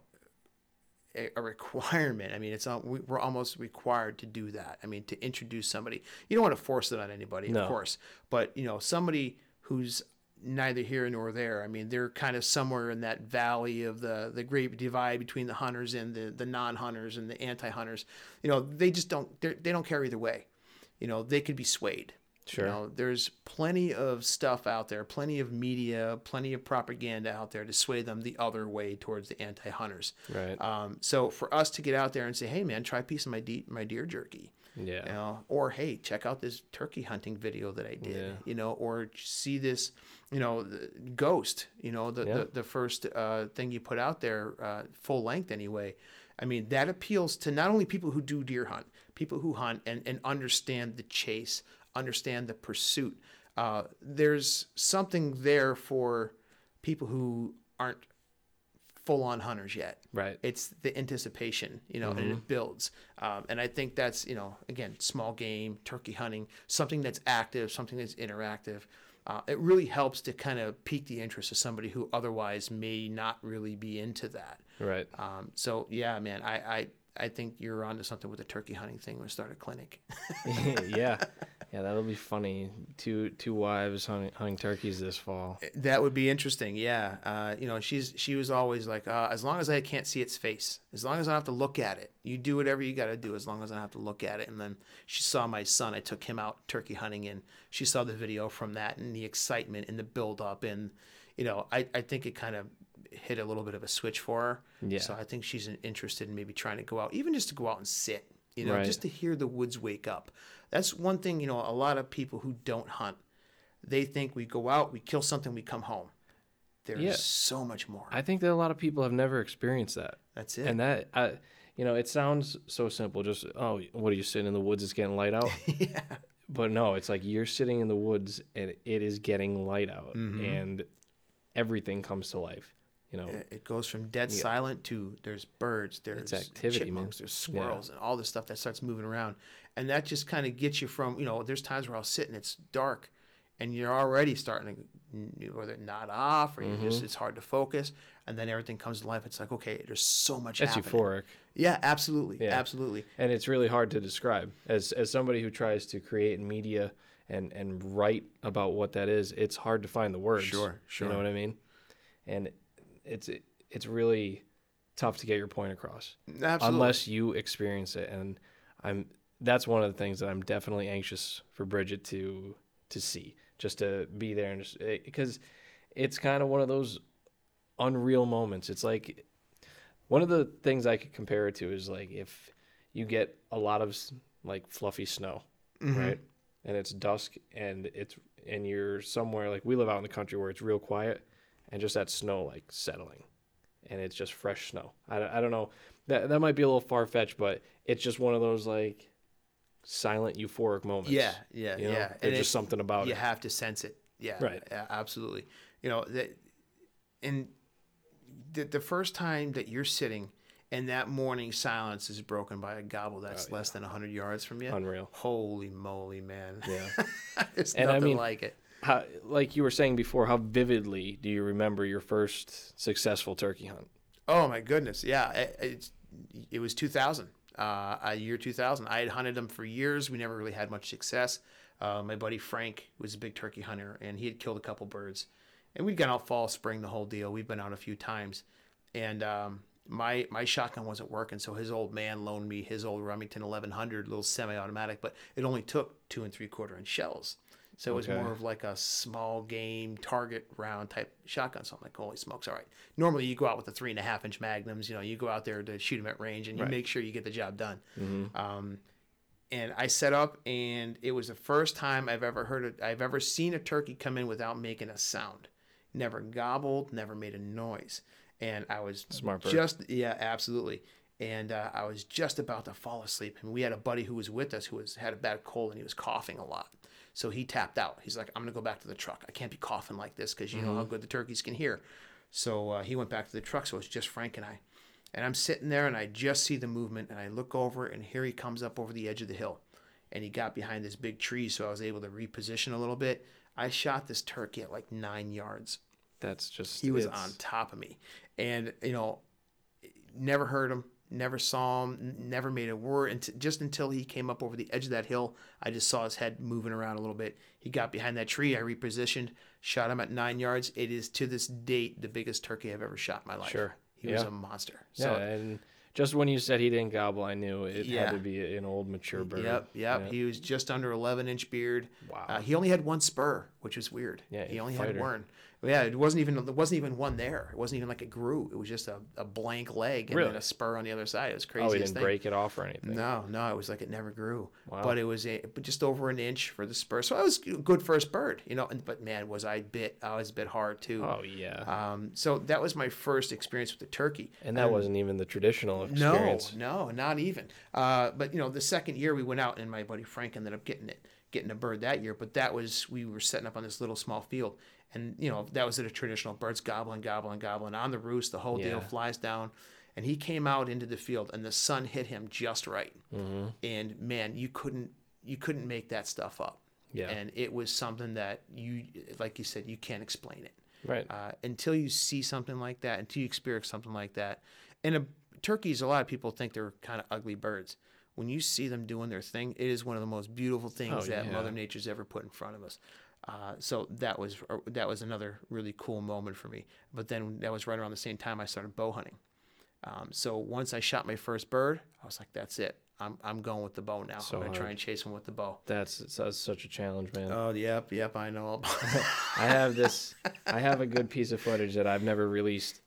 a, a requirement. I mean, it's al- we- we're almost required to do that. I mean, to introduce somebody. You don't want to force it on anybody, No. of course, but you know, somebody who's neither here nor there. I mean, they're kind of somewhere in that valley of the the great divide between the hunters and the the non-hunters and the anti-hunters. You know, they just don't they don't care either way. You know, they could be swayed. Sure. You know, there's plenty of stuff out there, plenty of media, plenty of propaganda out there to sway them the other way towards the anti-hunters. Right. Um, so for us to get out there and say, "Hey, man, try a piece of my de- my deer jerky," yeah. you know, or "Hey, check out this turkey hunting video that I did," Yeah. you know, or see this, you know, the ghost, you know, the Yeah. the, the first uh, thing you put out there, uh, full length anyway. I mean, that appeals to not only people who do deer hunt, people who hunt and, and understand the chase, understand the pursuit. Uh, there's something there for people who aren't full on hunters yet Right. it's the anticipation, you know, and it builds. Um, and I think that's, you know, again, small game, turkey hunting, something that's active, something that's interactive. Uh, it really helps to kind of pique the interest of somebody who otherwise may not really be into that. Right. Um, so yeah, man, I, I, I think you're onto something with the turkey hunting thing. We'll start a clinic. yeah. Yeah, that'll be funny. Two two wives hunting, hunting turkeys this fall. That would be interesting. Yeah. Uh, you know, she's she was always like, uh, as long as I can't see its face, as long as I don't have to look at it, you do whatever you got to do, as long as I don't have to look at it. And then she saw my son. I took him out turkey hunting, and she saw the video from that and the excitement and the build up, and you know, I I think it kind of hit a little bit of a switch for her. Yeah. So I think she's interested in maybe trying to go out, even just to go out and sit. You know, Right. just to hear the woods wake up. That's one thing. You know, a lot of people who don't hunt they think we go out, we kill something, we come home. There's Yeah. so much more. I think that a lot of people have never experienced that. That's it. And that I you know, it sounds so simple, just oh, what are you sitting in the woods, it's getting light out? yeah. But no, it's like you're sitting in the woods and it is getting light out Mm-hmm. and everything comes to life. You know, It goes from dead silent to there's birds, there's activity, man. chipmunks, there's squirrels, and all this stuff that starts moving around, and that just kind of gets you from you know. There's times where I'll sit and it's dark, and you're already starting to whether not off or you Mm-hmm. just it's hard to focus, and then everything comes to life. It's like okay, there's so much. that's happening. euphoric. Yeah, absolutely, Yeah. absolutely. and it's really hard to describe as as somebody who tries to create media and and write about what that is it's hard to find the words Sure, sure. you know what i mean and it's it's really tough to get your point across. Absolutely. unless you experience it. And i'm that's one of the things that i'm definitely anxious for bridget to to see just to be there and just eh, because it's kind of one of those unreal moments. It's like one of the things i could compare it to is like if you get a lot of like fluffy snow mm-hmm. right? And it's dusk and it's and you're somewhere like we live out in the country where it's real quiet and just that snow like settling and it's just fresh snow i, don't- I don't know that that might be a little far-fetched but it's just one of those like silent euphoric moments Yeah, yeah, you know? yeah. there's just something about you it You have to sense it. Yeah, Right. Yeah, absolutely. You know that, and the the first time that you're sitting and that morning silence is broken by a gobble that's oh, less than hundred yards from you. Oh, Unreal. Holy moly, man! yeah There's And I nothing mean- like it. How, like you were saying before how vividly do you remember your first successful turkey hunt Oh my goodness, yeah. It, it's, it was 2000, uh, a year 2000. I had hunted them for years. We never really had much success. Uh, my buddy Frank was a big turkey hunter, and he had killed a couple birds. And we'd gone out fall, spring, the whole deal. We've been out a few times, and um, my my shotgun wasn't working, so his old man loaned me his old Remington 1100 little semi-automatic, but it only took two and three quarter inch shells. So it was Okay. more of like a small game target round type shotgun. So I'm like, holy smokes! All right. Normally you go out with the three and a half inch magnums. You know, you go out there to shoot them at range, and you Right. make sure you get the job done. Um, and I set up, and it was the first time I've ever heard it. I've ever seen a turkey come in without making a sound. Never gobbled, never made a noise, and I was Smart bird. just yeah, absolutely. And uh, I was just about to fall asleep, and we had a buddy who was with us who was had a bad cold and he was coughing a lot. So he tapped out. He's like, "I'm gonna go back to the truck. I can't be coughing like this because you know how good the turkeys can hear." So uh, he went back to the truck. So it's just Frank and I. And I'm sitting there and I just see the movement and I look over and here he comes up over the edge of the hill. And he got behind this big tree, so I was able to reposition a little bit. I shot this turkey at like nine yards. That's just He was it's- on top of me. And, you know, never heard him, never saw him, never made a word. And just until he came up over the edge of that hill, I just saw his head moving around a little bit. He got behind that tree. I repositioned, shot him at nine yards. It is to this date the biggest turkey I've ever shot in my life. Sure. He was a monster. Yeah, and just when you said he didn't gobble, I knew it Yeah. had to be an old mature bird. Yep, yep. Yeah. He was just under 11 inch beard. Wow. Uh, he only had one spur, which was weird. Yeah, he only had one. Yeah, it wasn't even there wasn't even one there. It wasn't even like it grew. It was just a, a blank leg and Really? then a spur on the other side. It was crazy. oh, he didn't break it off or anything. No, no, it was like it never grew. Wow. But it was a, but just over an inch for the spur. So I was good first bird, you know. And, but man, was I bit? I was bit hard too. Oh yeah, Um, so that was my first experience with the turkey. and that wasn't even the traditional experience. No, no, not even. Uh, but you know, the second year we went out, and my buddy Frank ended up getting it, getting a bird that year. But that was we were setting up on this little small field, and you know that was at a traditional birds gobbling, gobbling, gobbling on the roost. The whole deal flies down, and he came out into the field, and the sun hit him just right. Mm-hmm. And man, you couldn't you couldn't make that stuff up. Yeah. And it was something that you, like you said, you can't explain it Right. uh, until you see something like that, until you experience something like that. And a, turkeys, a lot of people think they're kind of ugly birds. When you see them doing their thing, it is one of the most beautiful things Oh, that yeah. Mother Nature's ever put in front of us. Uh, so that was uh, that was another really cool moment for me. But then that was right around the same time I started bow hunting. Um, so once I shot my first bird, I was like, "That's it. I'm I'm going with the bow now. So I'm gonna try and chase one with the bow." That's, that's such a challenge, man. Oh, yep, yep, I know. I have this. I have a good piece of footage that I've never released.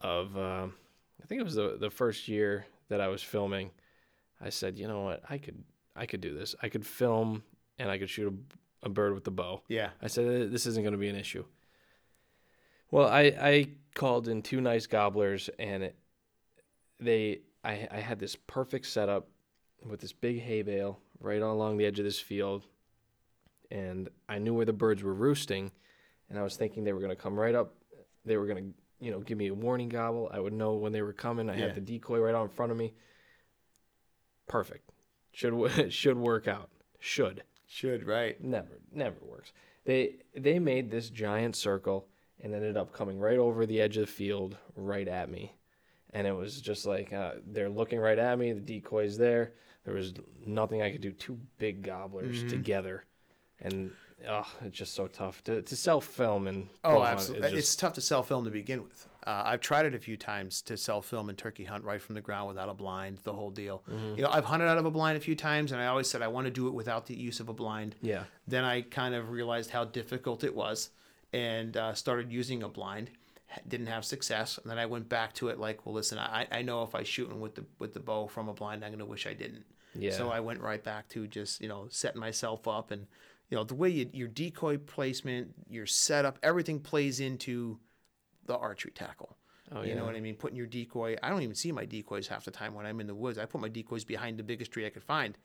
Of, um, I think it was the the first year that I was filming. I said, you know what, I could I could do this. I could film and I could shoot a, a bird with the bow. yeah, I said uh, this isn't going to be an issue. Well, I I called in two nice gobblers and it, they I I had this perfect setup with this big hay bale right along the edge of this field, and I knew where the birds were roosting, and I was thinking they were going to come right up. They were going to you know give me a warning gobble. I would know when they were coming. I Yeah. had the decoy right out in front of me. Perfect. Should should work out. Should should right. never never works they they made this giant circle and ended up coming right over the edge of the field right at me and it was just like uh, they're looking right at me the decoy's there there was nothing i could do two big gobblers Mm-hmm. together and oh it's just so tough to, to self film and Oh, absolutely. It's just- tough to self film to begin with. Uh, I've tried it a few times to self film and turkey hunt right from the ground without a blind, the whole deal. Mm-hmm. You know, I've hunted out of a blind a few times, and I always said I want to do it without the use of a blind. yeah Then I kind of realized how difficult it was, and uh, started using a blind. Didn't have success, and then I went back to it like, well, listen, I, I know if I shoot with the with the bow from a blind, I'm gonna wish I didn't. Yeah. So I went right back to just you know setting myself up, and you know the way you, your decoy placement, your setup, everything plays into the archery tackle. Oh, you yeah. know what I mean? Putting your decoy. I don't even see my decoys half the time when I'm in the woods. I put my decoys behind the biggest tree I could find.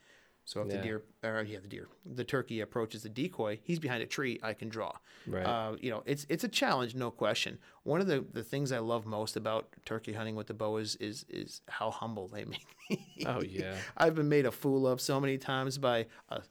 So if Yeah. the deer, or yeah, the deer, the turkey approaches the decoy, he's behind a tree. I can draw. Right. Uh, you know, it's it's a challenge, no question. One of the, the things I love most about turkey hunting with the bow is is is how humble they make me. oh yeah I've been made a fool of so many times by a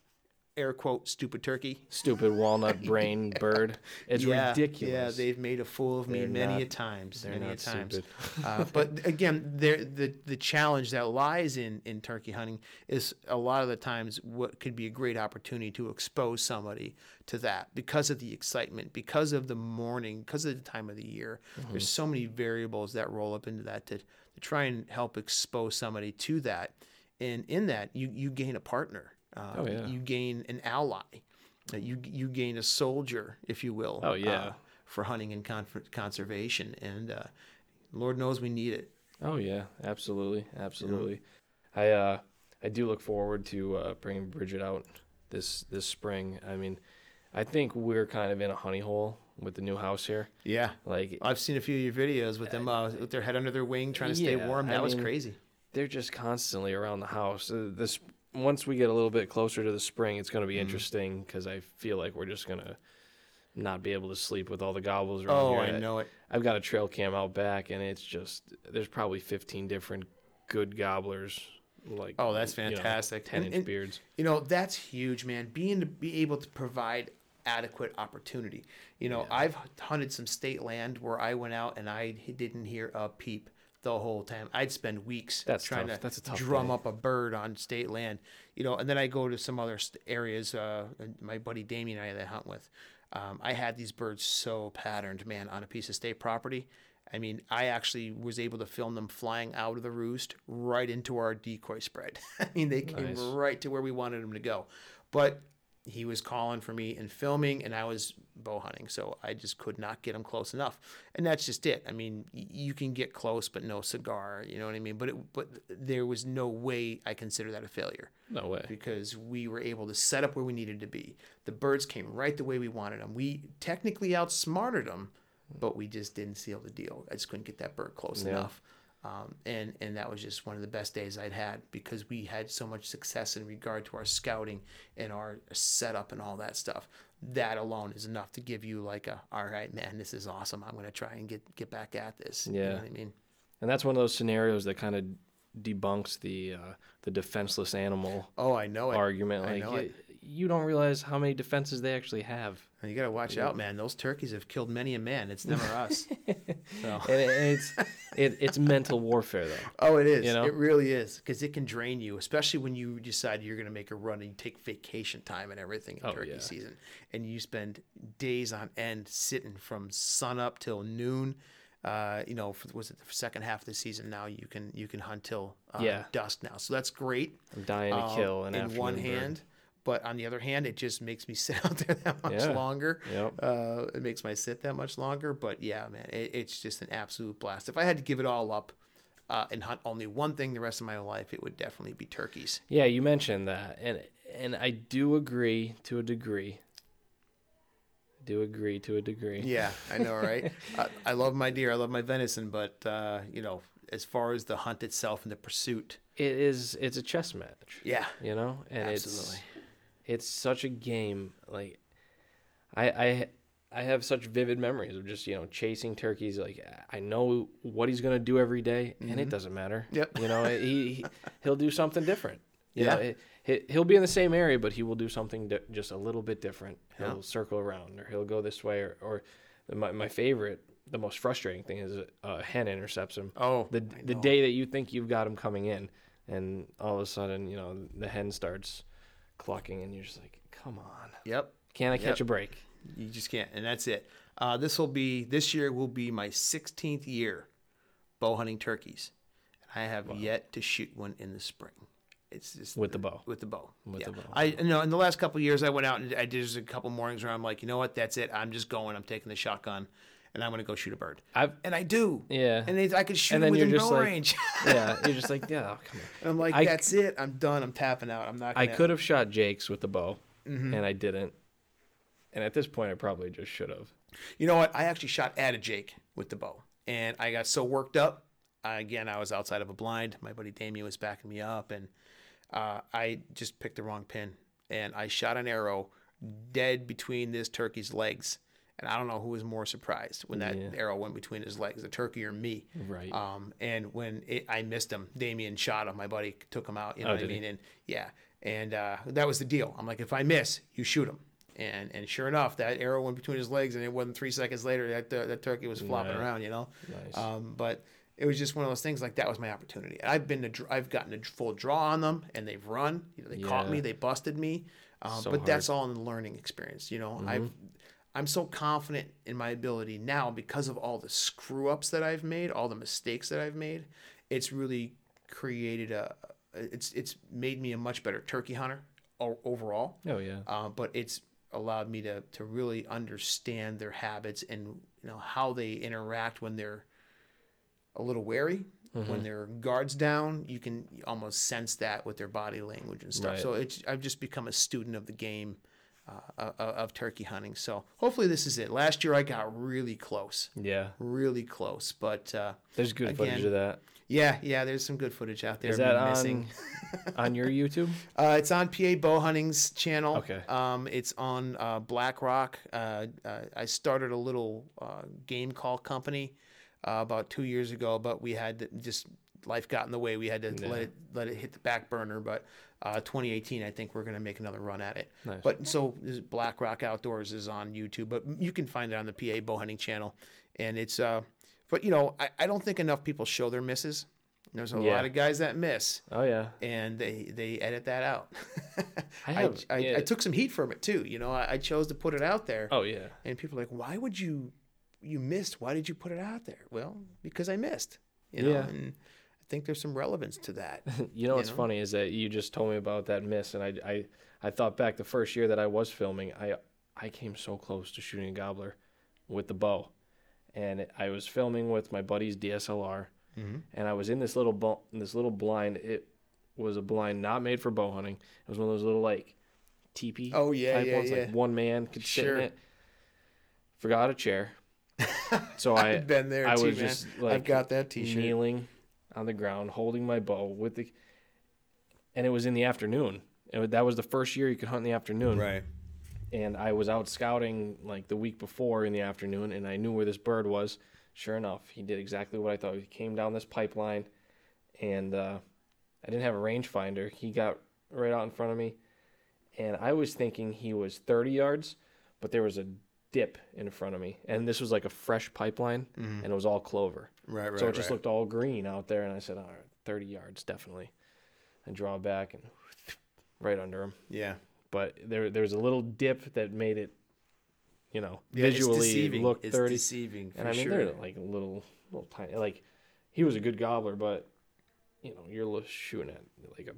air quote stupid turkey. stupid walnut brain bird it's yeah, ridiculous Yeah, they've made a fool of me They're many a not- times. they're Many a times. uh, but again, the the challenge that lies in in turkey hunting is a lot of the times what could be a great opportunity to expose somebody to that because of the excitement, because of the morning, because of the time of the year. Mm-hmm. There's so many variables that roll up into that to to try and help expose somebody to that. And in that, you you gain a partner. Uh, Oh, yeah. You gain an ally. Uh, You you gain a soldier, if you will. Oh, yeah. uh, for hunting and con- conservation, and uh, Lord knows we need it. Oh yeah, absolutely, absolutely. I uh, I do look forward to uh, bringing Bridget out this this spring. I mean, I think we're kind of in a honey hole with the new house here. Yeah. Like I've seen a few of your videos with them uh, with their head under their wing, trying to stay Yeah, warm. I That was mean, crazy. they're just constantly around the house. Uh, This once we get a little bit closer to the spring, it's going to be Mm-hmm. interesting because I feel like we're just gonna not be able to sleep with all the gobbles around Oh, here. I know it. I've got a trail cam out back, and it's just there's probably 15 different good gobblers. Like Oh, that's you know, fantastic. 10 And- inch and- beards. You know, that's huge, man. Being to be able to provide adequate opportunity. You know, I've hunted some state land where I went out and I didn't hear a peep the whole time. I'd spend weeks That's trying tough. to That's a tough drum day. up a bird on state land. You know, and then I go to some other areas. Uh, my buddy Damien and I that hunt with. Um, I had these birds so patterned, man, on a piece of state property. I mean, I actually was able to film them flying out of the roost right into our decoy spread. I mean, they came Nice. right to where we wanted them to go. But he was calling for me and filming, and I was bow hunting, so I just could not get him close enough. And that's just it. I mean, you can get close, but no cigar. You know what I mean? But it, but there was no way I consider that a failure No way. because we were able to set up where we needed to be. The birds came right the way we wanted them. We technically outsmarted them, but we just didn't seal the deal. I just couldn't get that bird close Yeah. enough. Um, and and that was just one of the best days I'd had because we had so much success in regard to our scouting and our setup and all that stuff. That alone is enough to give you like a, all right, man, this is awesome. I'm gonna try and get get back at this. you know Yeah. what I mean. And that's one of those scenarios that kind of debunks the uh, the defenseless animal Oh, I know it. argument. I Like know it. You don't realize how many defenses they actually have. And you gotta watch out, man. Those turkeys have killed many a man. It's never us. So. And it, and it's it, it's mental warfare though. Oh, it is. You know? It really is because it can drain you, especially when you decide you're going to make a run and you take vacation time and everything in Oh, turkey yeah. season, and you spend days on end sitting from sun up till noon. Uh, you know, for, was it the second half of the season? Now you can you can hunt till uh, Yeah. dusk now, so that's great. I'm dying to um, kill in one hand. bird. But on the other hand, it just makes me sit out there that much Yeah. longer. Yep. Uh, it makes my sit that much longer. But yeah, man, it, it's just an absolute blast. If I had to give it all up uh, and hunt only one thing the rest of my life, it would definitely be turkeys. Yeah, you mentioned that, and and I do agree to a degree. Do agree to a degree. Yeah, I know, right? I, I love my deer. I love my venison, but uh, you know, as far as the hunt itself and the pursuit, It is. It's a chess match. yeah, You know, and Absolutely. it's it's such a game. Like, I I I have such vivid memories of just you know chasing turkeys. Like I know what he's gonna do every day, and it doesn't matter. Mm-hmm. Yep. You know, he, he he'll do something different. You know, Yeah. it- he, he'll be in the same area, but he will do something di- just a little bit different. He'll Yeah. circle around, or he'll go this way, or, or my my favorite, the most frustrating thing is a hen intercepts him. Oh, the the day that you think you've got him coming in, and all of a sudden, you know, the hen starts clucking, and you're just like, come on, yep. can I Yep. catch a break? You just can't, and that's it. Uh, this will be this year will be my 16th year bow hunting turkeys. and I have yet to shoot one in the spring. It's just With the bow. With the bow. With yeah. the bow. I you know in the last couple of years I went out and I did just a couple mornings where I'm like, you know what, that's it. I'm just going. I'm taking the shotgun, and I'm gonna go shoot a bird. I've And I do. yeah, And they, I could shoot And then within you're just like- range. yeah. You're just like, yeah, oh, come on. and I'm like, I- that's it. I'm done. I'm tapping out. I'm not. I could have shot Jake's with the bow, Mm-hmm. and I didn't. And at this point, I probably just should have. You know what? I actually shot at a Jake with the bow, and I got so worked up. Uh, again, I was outside of a blind. My buddy Damien was backing me up, and uh, I just picked the wrong pin, and I shot an arrow dead between this turkey's legs. And I don't know who was more surprised when that Yeah. arrow went between his legs, the turkey or me. Right. Um, and when it, I missed him, Damien shot him. My buddy took him out. You know Oh, what I did he? mean? And yeah, and uh, that was the deal. I'm like, if I miss, you shoot him. And and sure enough, that arrow went between his legs, and it wasn't three seconds later that uh, that turkey was flopping Yeah. around. You know. Nice. Um, but it was just one of those things. Like that was my opportunity. I've been to, I've gotten a full draw on them, and they've run. You know, they caught me, they busted me. Um, So but that's all in the learning experience. You know, I've Mm-hmm. I'm so confident in my ability now because of all the screw ups that I've made, all the mistakes that I've made. It's really created a. It's it's made me a much better turkey hunter overall. oh yeah. Uh, but it's allowed me to to really understand their habits and you know how they interact when they're a little wary. Mm-hmm. When their guards down, you can almost sense that with their body language and stuff. Right. So it's I've just become a student of the game uh, of, of turkey hunting. So hopefully this is it. Last year I got really close, Yeah. really close, but uh, There's good footage of that. yeah, yeah, there's some good footage out there. Is that missing. on on your YouTube? Uh, it's on PA Bow Hunting's channel. Okay. Um, it's on uh, Black Rock. Uh, uh, I started a little uh, game call company uh, about two years ago, but we had to just life got in the way. We had to let it let it hit the back burner. But uh, 2018, I think we're gonna make another run at it. Nice. But so Black Rock Outdoors is on YouTube, but you can find it on the PA Bow Hunting channel, and it's uh, but you know I, I don't think enough people show their misses. There's a Yeah. lot of guys that miss Oh yeah. and they they edit that out. I I, have- I, yeah. I took some heat from it too. You know, I, I chose to put it out there, Oh yeah. and people are like, "Why would you? You missed. Why did you put it out there?" Well, because I missed. You know, Yeah. and I think there's some relevance to that. You know what's know? funny is that you just told me about that miss, and I, I, I thought back the first year that I was filming, I, I came so close to shooting a gobbler with the bow, and I was filming with my buddy's DSLR, Mm-hmm. and I was in this little bu- this little blind. It was a blind not made for bow hunting. It was one of those little like teepee. Oh, yeah, type yeah, ones, yeah. Like one man could sit in it. Forgot a chair, so I I've been there I too, was man. just like I've got that T-shirt. kneeling on the ground, holding my bow with the, and it was in the afternoon. And that was the first year you could hunt in the afternoon. Right. And I was out scouting like the week before in the afternoon, and I knew where this bird was. Sure enough, he did exactly what I thought. He came down this pipeline, and uh, I didn't have a rangefinder. He got right out in front of me, and I was thinking he was 30 yards, but there was a dip in front of me, and this was like a fresh pipeline, mm-hmm. and it was all clover. Right. Right. So it just right. looked all green out there, and I said, "All right, 30 yards, definitely." And draw back and right under him. Yeah. But there, there was a little dip that made it, you know, Yeah, visually look It's 30. deceiving for and I mean, sure. they're like a little, little tiny. Like he was a good gobbler, but you know, you're shooting at like a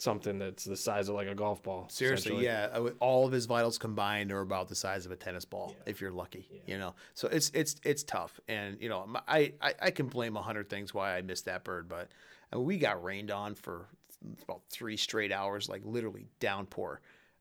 something that's the size of like a golf ball. Seriously, yeah. uh, All of his vitals combined are about the size of a tennis ball, if you're lucky. You know, so it's it's it's tough, and you know, I I, I can blame a hundred things why I missed that bird, but uh, we got rained on for about three straight hours, like literally downpour.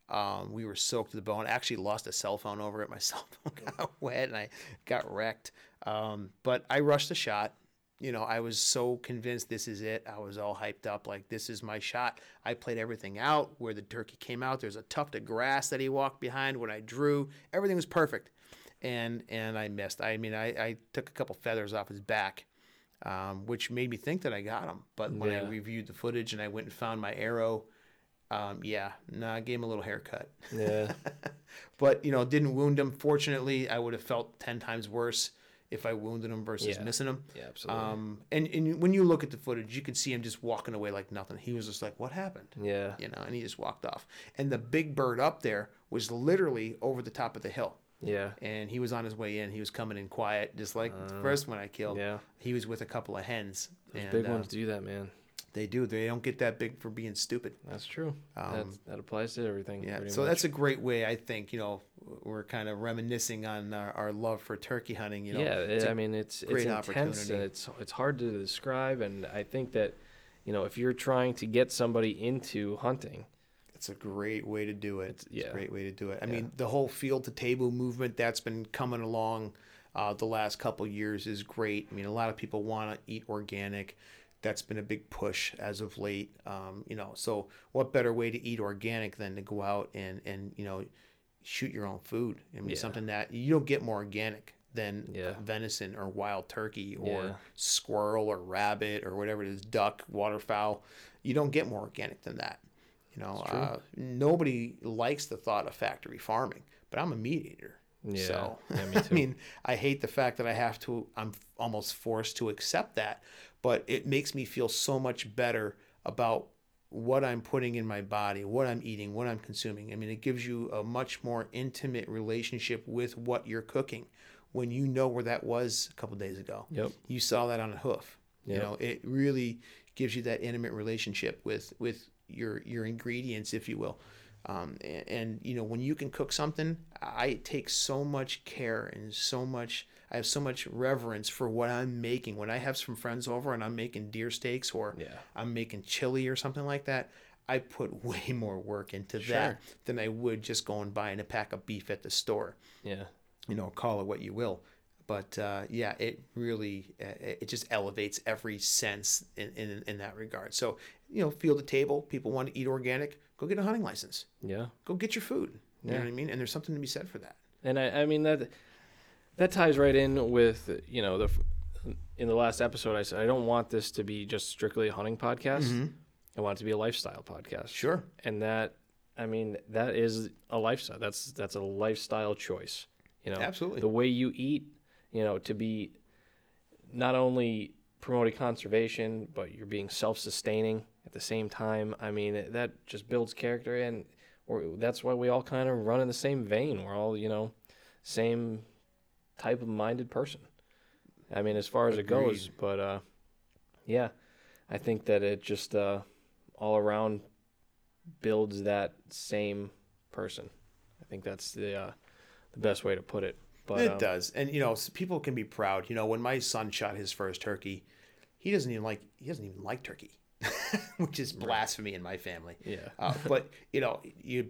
Um, we were soaked to the bone. I actually lost a cell phone over it. My cell phone got wet and I got wrecked. Um, but I rushed the shot you know, I was so convinced this is it. I was all hyped up, like this is my shot. I played everything out where the turkey came out. There's a tuft of grass that he walked behind when I drew. Everything was perfect, and and I missed. I mean, I, I took a couple feathers off his back, um, which made me think that I got him. But when I reviewed the footage and I went and found my arrow, um, yeah, no, I gave him a little haircut. Yeah. but you know, didn't wound him. Fortunately, I would have felt ten times worse if I wounded him versus Yeah. missing him. Yeah, absolutely. Um, and, and when you look at the footage, you can see him just walking away like nothing. He was just like, "What happened?" yeah. You know, and he just walked off. And the big bird up there was literally over the top of the hill, Yeah. and he was on his way in. He was coming in quiet, just like the first one I killed. Uh, yeah. he was with a couple of hens. Those and, big uh, ones do that, man. They do. They don't get that big for being stupid. That's true. that, that applies to everything. Um, Yeah, so much. that's a great way. I think you know we're kind of reminiscing on our, our love for turkey hunting. You know, yeah, It's it- I mean it's it's great intense and opportunity. it's it's hard to describe, and I think that you know if you're trying to get somebody into hunting, It's a great way to do it. It's, yeah. a great way to do it. I mean, the whole field to table movement that's been coming along uh, the last couple years is great. I mean, a lot of people want to eat organic. That's been a big push as of late. Um, you know, so what better way to eat organic than to go out and and you know shoot your own food? I mean, Yeah. something that you don't get more organic than Yeah. venison or wild turkey or Yeah. squirrel or rabbit or whatever it is, duck, waterfowl. You don't get more organic than that. You know, uh, nobody likes the thought of factory farming, but I'm a meat eater. Yeah, So, yeah, me I mean, I hate the fact that I have to, I'm almost forced to accept that, but it makes me feel so much better about what I'm putting in my body, what I'm eating, what I'm consuming. I mean, it gives you a much more intimate relationship with what you're cooking when you know where that was a couple days ago. Yep. You saw that on a hoof. You know, it really gives you that intimate relationship with with your your ingredients, if you will. Um, and, and you know when you can cook something, I take so much care and so much. I have so much reverence for what I'm making. When I have some friends over and I'm making deer steaks or Yeah. I'm making chili or something like that, I put way more work into Sure. that than I would just going buying a pack of beef at the store Yeah. you know, call it what you will. But uh, yeah, it really uh, it just elevates every sense in, in in that regard. So you know, field to table, people want to eat organic, go get a hunting license, Yeah. go get your food. You know Yeah. what I mean? And there's something to be said for that. And I, I mean that that ties right in with you know the in the last episode I said I don't want this to be just strictly a hunting podcast. Mm-hmm. I want it to be a lifestyle podcast. Sure. And that I mean that is a lifestyle. That's that's a lifestyle choice. You know, Absolutely. the way you eat. You know, to be not only promoting conservation, but you're being self-sustaining at the same time. I mean, that just builds character, and or that's why we all kind of run in the same vein. We're all, you know, same type of minded person. I mean, as far as it goes, but uh, yeah, I think that it just uh, all around builds that same person. I think that's the uh, the best way to put it. But it um, does, and you know, people can be proud. You know, when my son shot his first turkey, he doesn't even like he doesn't even like turkey, which is blasphemy in my family. Yeah. Uh, but you know, you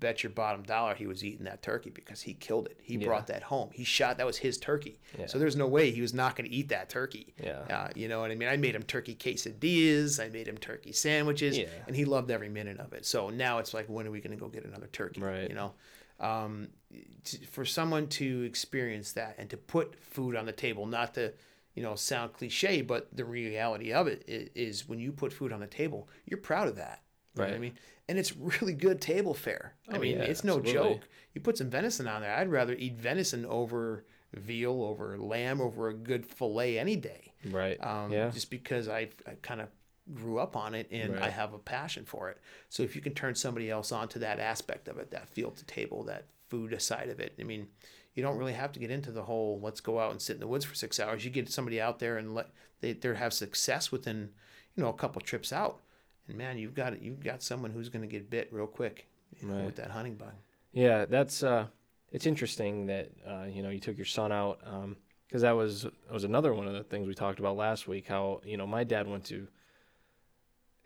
bet your bottom dollar he was eating that turkey because he killed it. He brought that home. He shot that was his turkey. Yeah. So there's no way he was not going to eat that turkey. Yeah. Uh, you know what I mean? I made him turkey quesadillas. I made him turkey sandwiches, Yeah. and he loved every minute of it. So now it's like, when are we going to go get another turkey? Right. You know. Um, for someone to experience that and to put food on the table, not to, you know, sound cliche, but the reality of it is, when you put food on the table, you're proud of that. You know what I Right. mean? And it's really good table fare. I Oh, mean, yeah, it's no absolutely. joke. You put some venison on there. I'd rather eat venison over veal, over lamb, over a good fillet any day. Right. Um, yeah. Just because I, I kind of grew up on it and I have a passion for it. So if you can turn somebody else onto that aspect of it, that field to table, that food side of it, I mean, you don't really have to get into the whole let's go out and sit in the woods for six hours. You get somebody out there and let they they have success within you know a couple trips out, and man, you've got you've got someone who's going to get bit real quick you know, Right. with that hunting bug. Yeah, that's uh, it's interesting that uh, you know you took your son out because that was that was another one of the things we talked about last week. How you know my dad went to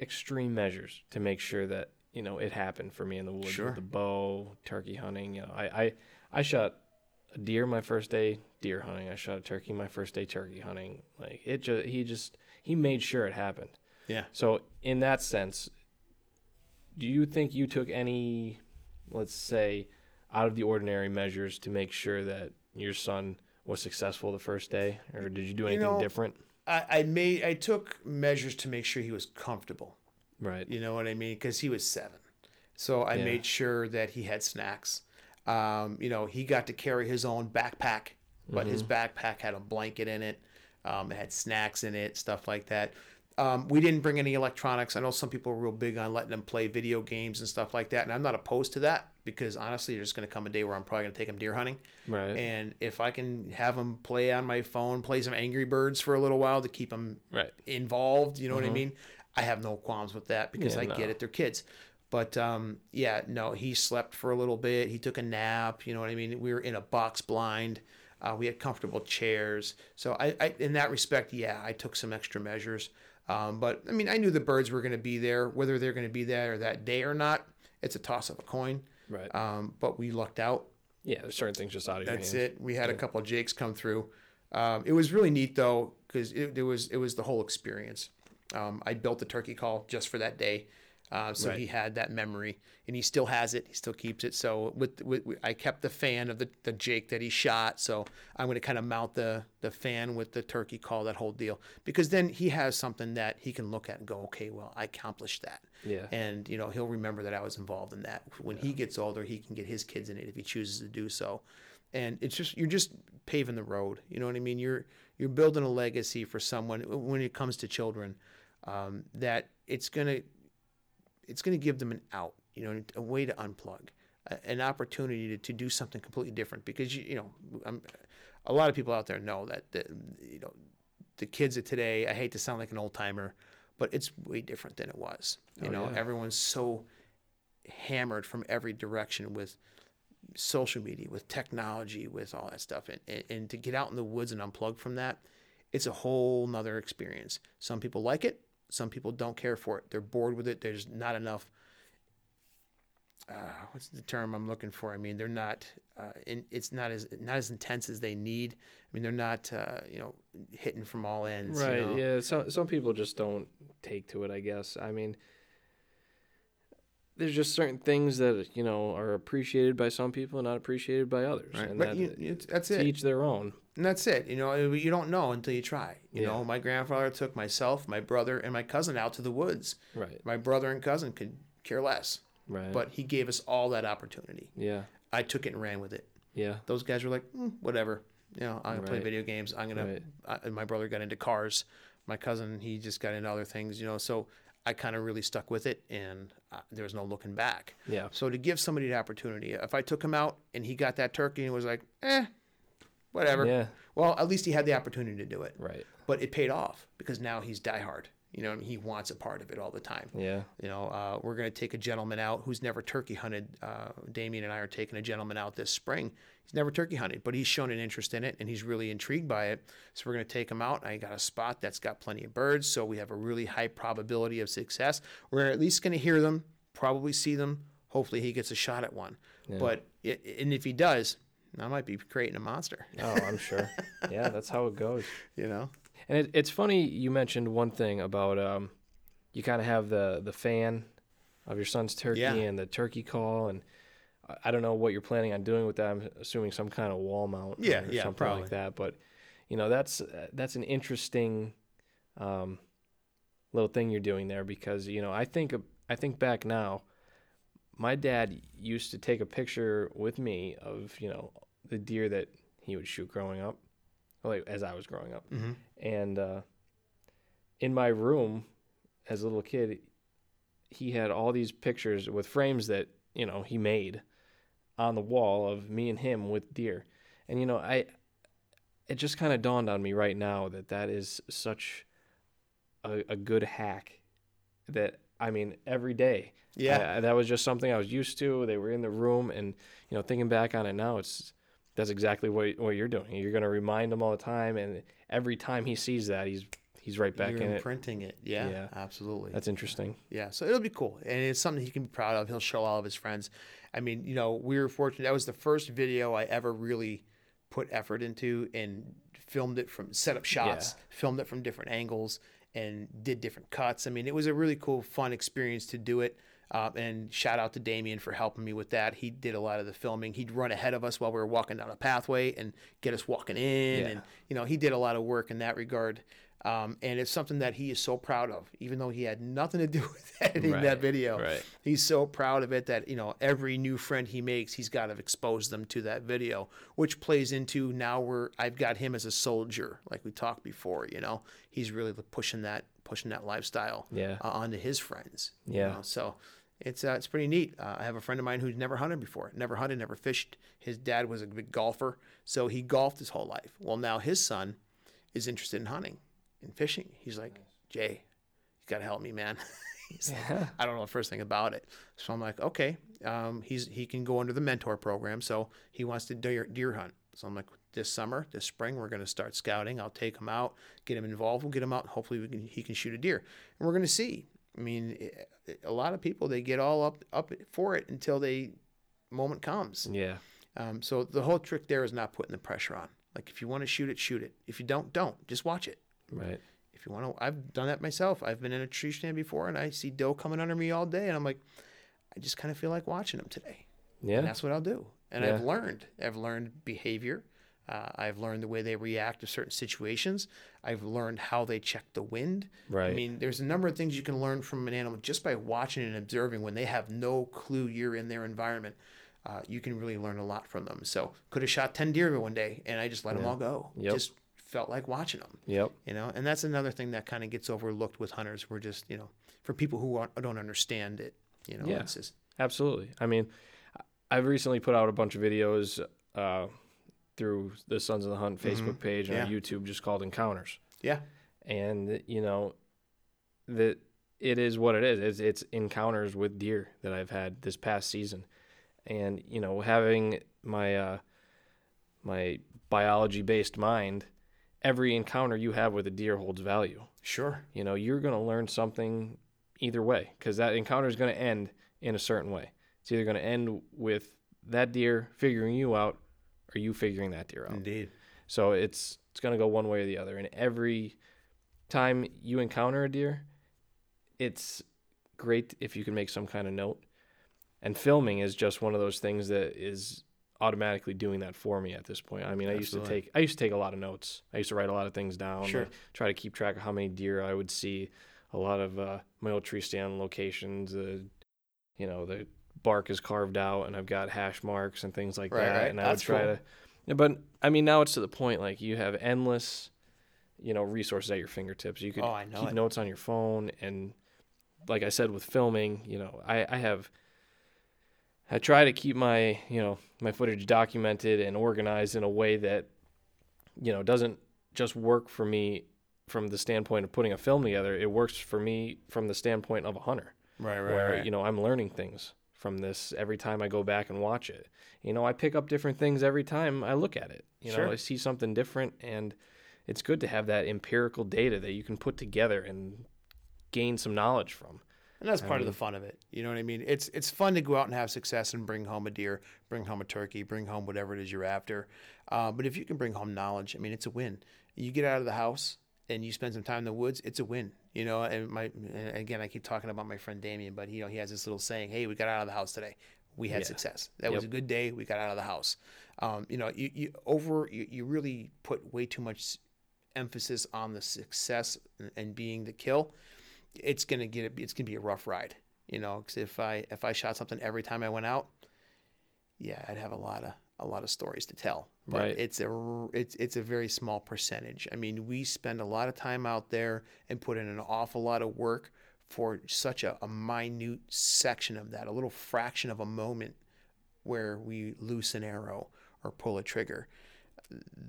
extreme measures to make sure that you know it happened for me in the woods Sure. with the bow, turkey hunting. You know, I I I shot a deer my first day deer hunting. I shot a turkey my first day turkey hunting. Like it just he just he made sure it happened. Yeah. So in that sense, do you think you took any, let's say, out of the ordinary measures to make sure that your son was successful the first day, or did you do anything know, different? I, I made I took measures to make sure he was comfortable. Right. You know what I mean? Because he was seven. So I Yeah. made sure that he had snacks. Um, you know, he got to carry his own backpack, but his backpack had a blanket in it. Um, it had snacks in it, stuff like that. Um, we didn't bring any electronics. I know some people are real big on letting them play video games and stuff like that, and I'm not opposed to that because honestly, there's going to come a day where I'm probably going to take them deer hunting. Right. And if I can have them play on my phone, play some Angry Birds for a little while to keep them Right. involved. You know what I mean? I have no qualms with that because Yeah, I no. get it. They're kids. But um, yeah, no, he slept for a little bit. He took a nap. You know what I mean? We were in a box blind. Uh, we had comfortable chairs. So I, I, in that respect, yeah, I took some extra measures. Um, but I mean, I knew the birds were going to be there. Whether they're going to be there that day or not, it's a toss of a coin. Right. Um, but we lucked out. yeah. There's certain things just out of That's it. We had a couple of Jakes come through. Um, it was really neat though because it, it was it was the whole experience. Um, I built the turkey call just for that day, uh, so Right. he had that memory, and he still has it. He still keeps it. So with, with, with- I kept the fan of the, the Jake that he shot. So I'm going to kind of mount the the fan with the turkey call, that whole deal, because then he has something that he can look at and go, okay, well, I accomplished that. Yeah. And you know he'll remember that I was involved in that. When he gets older, he can get his kids in it if he chooses to do so. And it's just you're just paving the road. You know what I mean? You're you're building a legacy for someone when it comes to children um, that it's gonna it's gonna give them an out. You know, a way to unplug, a- an opportunity to, to do something completely different. Because you you know, I'm, a lot of people out there know that the, you know the kids of today. I hate to sound like an old timer, but it's way different than it was. You Oh, know, yeah. everyone's so hammered from every direction with social media, with technology, with all that stuff. And, and, and to get out in the woods and unplug from that, it's a whole nother experience. Some people like it, some people don't care for it. They're bored with it. There's not enough. Uh, what's the term I'm looking for? I mean, they're not. Uh, in, it's not as not as intense as they need. I mean, they're not. Uh, you know, hitting from all ends. you Right. know? Yeah. Some some people just don't take to it. I guess. I mean, there's just certain things that you know are appreciated by some people and not appreciated by others, Right. and But that, you, that's to it. each their own. And that's it. You know, you don't know until you try. You Yeah. know, my grandfather took myself, my brother, and my cousin out to the woods. Right. My brother and cousin could care less, Right. but he gave us all that opportunity. yeah. I took it and ran with it. Yeah. Those guys were like, mm, whatever. You know, I'm gonna play video games. I'm gonna. Right. I, and my brother got into cars. My cousin, he just got into other things. You know, so I kind of really stuck with it, and uh, there was no looking back. Yeah. So to give somebody the opportunity, if I took him out and he got that turkey and was like, eh, whatever. Yeah. Well, at least he had the opportunity to do it. Right. But it paid off because now he's diehard. You know, he wants a part of it all the time. Yeah. You know, uh, we're going to take a gentleman out who's never turkey hunted. Uh, Damien and I are taking a gentleman out this spring. He's never turkey hunted, but he's shown an interest in it and he's really intrigued by it. So we're going to take him out. I got a spot that's got plenty of birds, so we have a really high probability of success. We're at least going to hear them, probably see them. Hopefully, he gets a shot at one. Yeah. But and if he does, I might be creating a monster. Oh, I'm sure. yeah, that's how it goes. You know. And it, it's funny you mentioned one thing about um, you kind of have the the fan of your son's turkey Yeah. and the turkey call, and I- I don't know what you're planning on doing with that. I'm assuming some kind of wall mount, Yeah, or yeah, something probably. like that. But you know, that's uh, that's an interesting um, little thing you're doing there because you know I think I think back now. My dad used to take a picture with me of you know the deer that he would shoot growing up, like as I was growing up Mm-hmm. and uh, in my room as a little kid he had all these pictures with frames that you know he made on the wall of me and him with deer and you know i it just kind of dawned on me right now that that is such a, a good hack that i mean every day Yeah. I- that was just something i was used to they were in the room and you know thinking back on it now it's that's exactly what, what you're doing you're going to remind him all the time and every time he sees that he's he's right back You're in it imprinting it. Yeah, Yeah. absolutely. that's interesting Yeah, so it'll be cool, and it's something he can be proud of. He'll show all of his friends. I mean, you know, we were fortunate. That was the first video I ever really put effort into and filmed it from set up shots, filmed it from different angles, and did different cuts. I mean, it was a really cool, fun experience to do it. Uh, and shout out to Damien for helping me with that. He did a lot of the filming. He'd run ahead of us while we were walking down a pathway and get us walking in. Yeah. And you know, he did a lot of work in that regard. Um, and it's something that he is so proud of, even though he had nothing to do with editing that video. right. He's so proud of it that, you know, every new friend he makes, he's got to expose them to that video, which plays into now where I've got him as a soldier, like we talked before, you know, he's really pushing that, pushing that lifestyle Yeah. uh, onto his friends. you Yeah. know. So it's, uh, it's pretty neat. Uh, I have a friend of mine who's never hunted before, never hunted, never fished. His dad was a big golfer. So he golfed his whole life. Well, now his son is interested in hunting and fishing. He's like, Jay, you got to help me, man. He's like, I don't know the first thing about it. So I'm like, okay. Um, he's he can go under the mentor program. So he wants to deer, deer hunt. So I'm like, this summer, this spring, we're going to start scouting. I'll take him out, get him involved. We'll get him out. Hopefully, we can, he can shoot a deer, and we're going to see. I mean, it- a lot of people they get all up up for it until they moment comes. yeah Um, so the whole trick there is not putting the pressure on. Like if you want to shoot it, shoot it. If you don't, don't. Just watch it. right If you want to, I've done that myself. I've been in a tree stand before, and I see doe coming under me all day, and I'm like, I just kind of feel like watching them today. And yeah that's what I'll do. And Yeah. I've learned. I've learned behavior. Uh, I've learned the way they react to certain situations. I've learned how they check the wind. Right. I mean, there's a number of things you can learn from an animal just by watching and observing when they have no clue you're in their environment. Uh, you can really learn a lot from them. So, could have shot 10 deer one day and I just let them all go. Yep. Just felt like watching them yep you know and that's another thing that kind of gets overlooked with hunters we're just you know for people who don't understand it you know Yeah. it's just Absolutely. I mean, I've recently put out a bunch of videos uh, through the Sons of the Hunt Facebook page and Mm-hmm. Yeah. YouTube, just called Encounters. yeah And you know, that it is what it is. It's, it's encounters with deer that I've had this past season, and you know, having my uh, my biology based mind, every encounter you have with a deer holds value. Sure. You know, you're going to learn something either way because that encounter is going to end in a certain way. It's either going to end with that deer figuring you out or you figuring that deer out. Indeed. So it's it's going to go one way or the other. And every time you encounter a deer, it's great if you can make some kind of note. And filming is just one of those things that is automatically doing that for me at this point. I mean, I used to take I used to take a lot of notes. I used to write a lot of things down. Sure. try to keep track of how many deer I would see. A lot of uh, my old tree stand locations. Uh, you know, the bark is carved out, and I've got hash marks and things like Right, that. right. And I That's would try cool. to. But I mean, now it's to the point like you have endless, you know, resources at your fingertips. You could Oh, keep it. notes on your phone, and like I said with filming, you know, I, I have. I try to keep my, you know, my footage documented and organized in a way that, you know, doesn't just work for me from the standpoint of putting a film together. It works for me from the standpoint of a hunter Right, right, where right. you know I'm learning things from this every time I go back and watch it. You know, I pick up different things every time I look at it. You know, Sure. I see something different, and it's good to have that empirical data that you can put together and gain some knowledge from. And that's I part of the fun of it. You know what I mean? It's it's fun to go out and have success and bring home a deer, bring home a turkey, bring home whatever it is you're after. Uh, but if you can bring home knowledge, I mean, it's a win. You get out of the house and you spend some time in the woods, it's a win. You know, and my and again, I keep talking about my friend Damien, but you know, he has this little saying, "Hey, we got out of the house today. We had Yeah. success. That was a good day. We got out of the house." Um, you know, you, you over you, you really put way too much emphasis on the success and- and being the kill it's gonna get it's gonna be a rough ride, you know. Because if I if I shot something every time I went out, yeah, I'd have a lot of a lot of stories to tell. But Right. it's a it's it's a very small percentage. I mean, we spend a lot of time out there and put in an awful lot of work for such a, a minute section of that, a little fraction of a moment where we loose an arrow or pull a trigger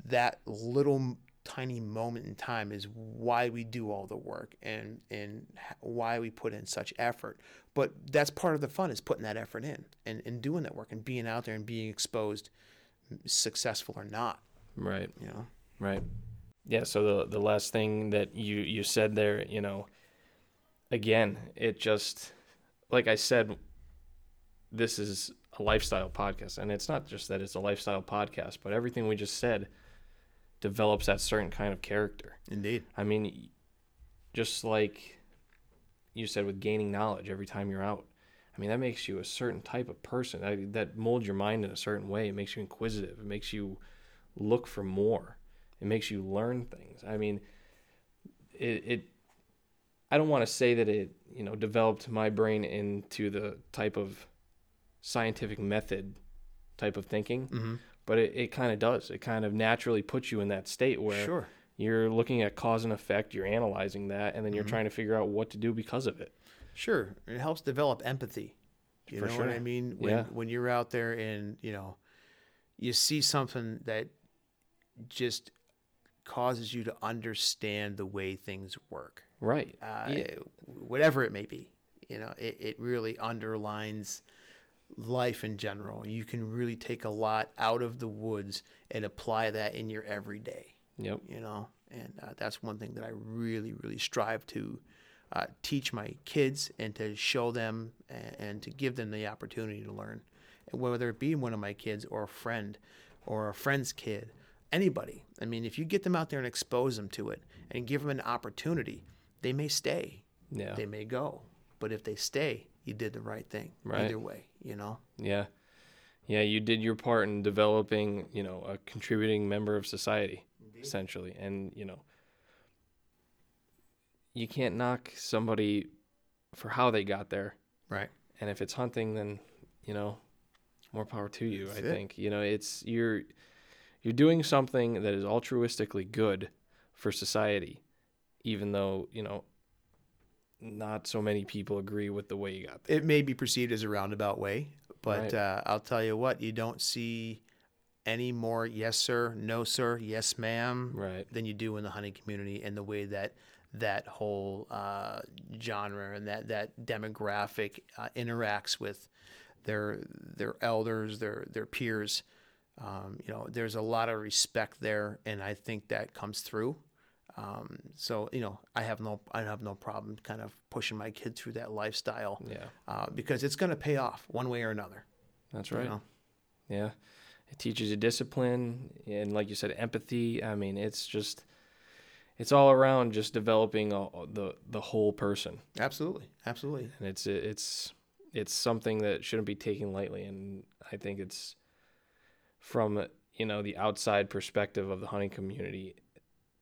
that little tiny moment in time is why we do all the work and and why we put in such effort but that's part of the fun is putting that effort in and, and doing that work and being out there and being exposed successful or not Right. you know Right. Yeah. So the the last thing that you you said there, you know, again, it just like I said, this is a lifestyle podcast, and it's not just that it's a lifestyle podcast, but everything we just said develops that certain kind of character. indeed I mean, just like you said with gaining knowledge every time you're out. I mean, that makes you a certain type of person. That, that molds your mind in a certain way. It makes you inquisitive. It makes you look for more. It makes you learn things. I mean, it. it I don't want to say that it, you know, developed my brain into the type of scientific method type of thinking, mm-hmm. But it, it kind of does. It kind of naturally puts you in that state where sure you're looking at cause and effect, you're analyzing that, and then you're Mhm. trying to figure out what to do because of it. Sure, it helps develop empathy. You For know what I mean? When Yeah. when you're out there and you know, you see something that just causes you to understand the way things work. Right. Uh, Yeah. Whatever it may be, you know, it, it really underlines life in general. You can really take a lot out of the woods and apply that in your everyday Yep. you know and uh, that's one thing that i really really strive to uh, teach my kids and to show them and, and to give them the opportunity to learn and whether it be one of my kids or a friend or a friend's kid anybody i mean if you get them out there and expose them to it and give them an opportunity they may stay Yeah. they may go but if they stay you did the right thing Right. either way you know Yeah. Yeah, you did your part in developing, you know, a contributing member of society, essentially. And, you know, you can't knock somebody for how they got there. right And if it's hunting, then, you know, more power to you, That's I it. think. You know, it's you're you're doing something that is altruistically good for society, even though, you know, not so many people agree with the way you got there. it may be perceived as a roundabout way, but Right. uh, I'll tell you what, you don't see any more yes sir, no sir, yes ma'am Right. than you do in the hunting community and the way that that whole uh, genre and that that demographic uh, interacts with their their elders, their their peers. Um, you know, there's a lot of respect there, and I think that comes through. Um, so you know, I have no I have no problem kind of pushing my kid through that lifestyle Yeah, uh, because it's going to pay off one way or another. that's you right. know? Yeah, it teaches you discipline and, like you said, empathy. I mean, it's just it's all around just developing a, the the whole person, Absolutely, absolutely. and it's it's it's something that shouldn't be taken lightly. And I think it's from you know the outside perspective of the hunting community,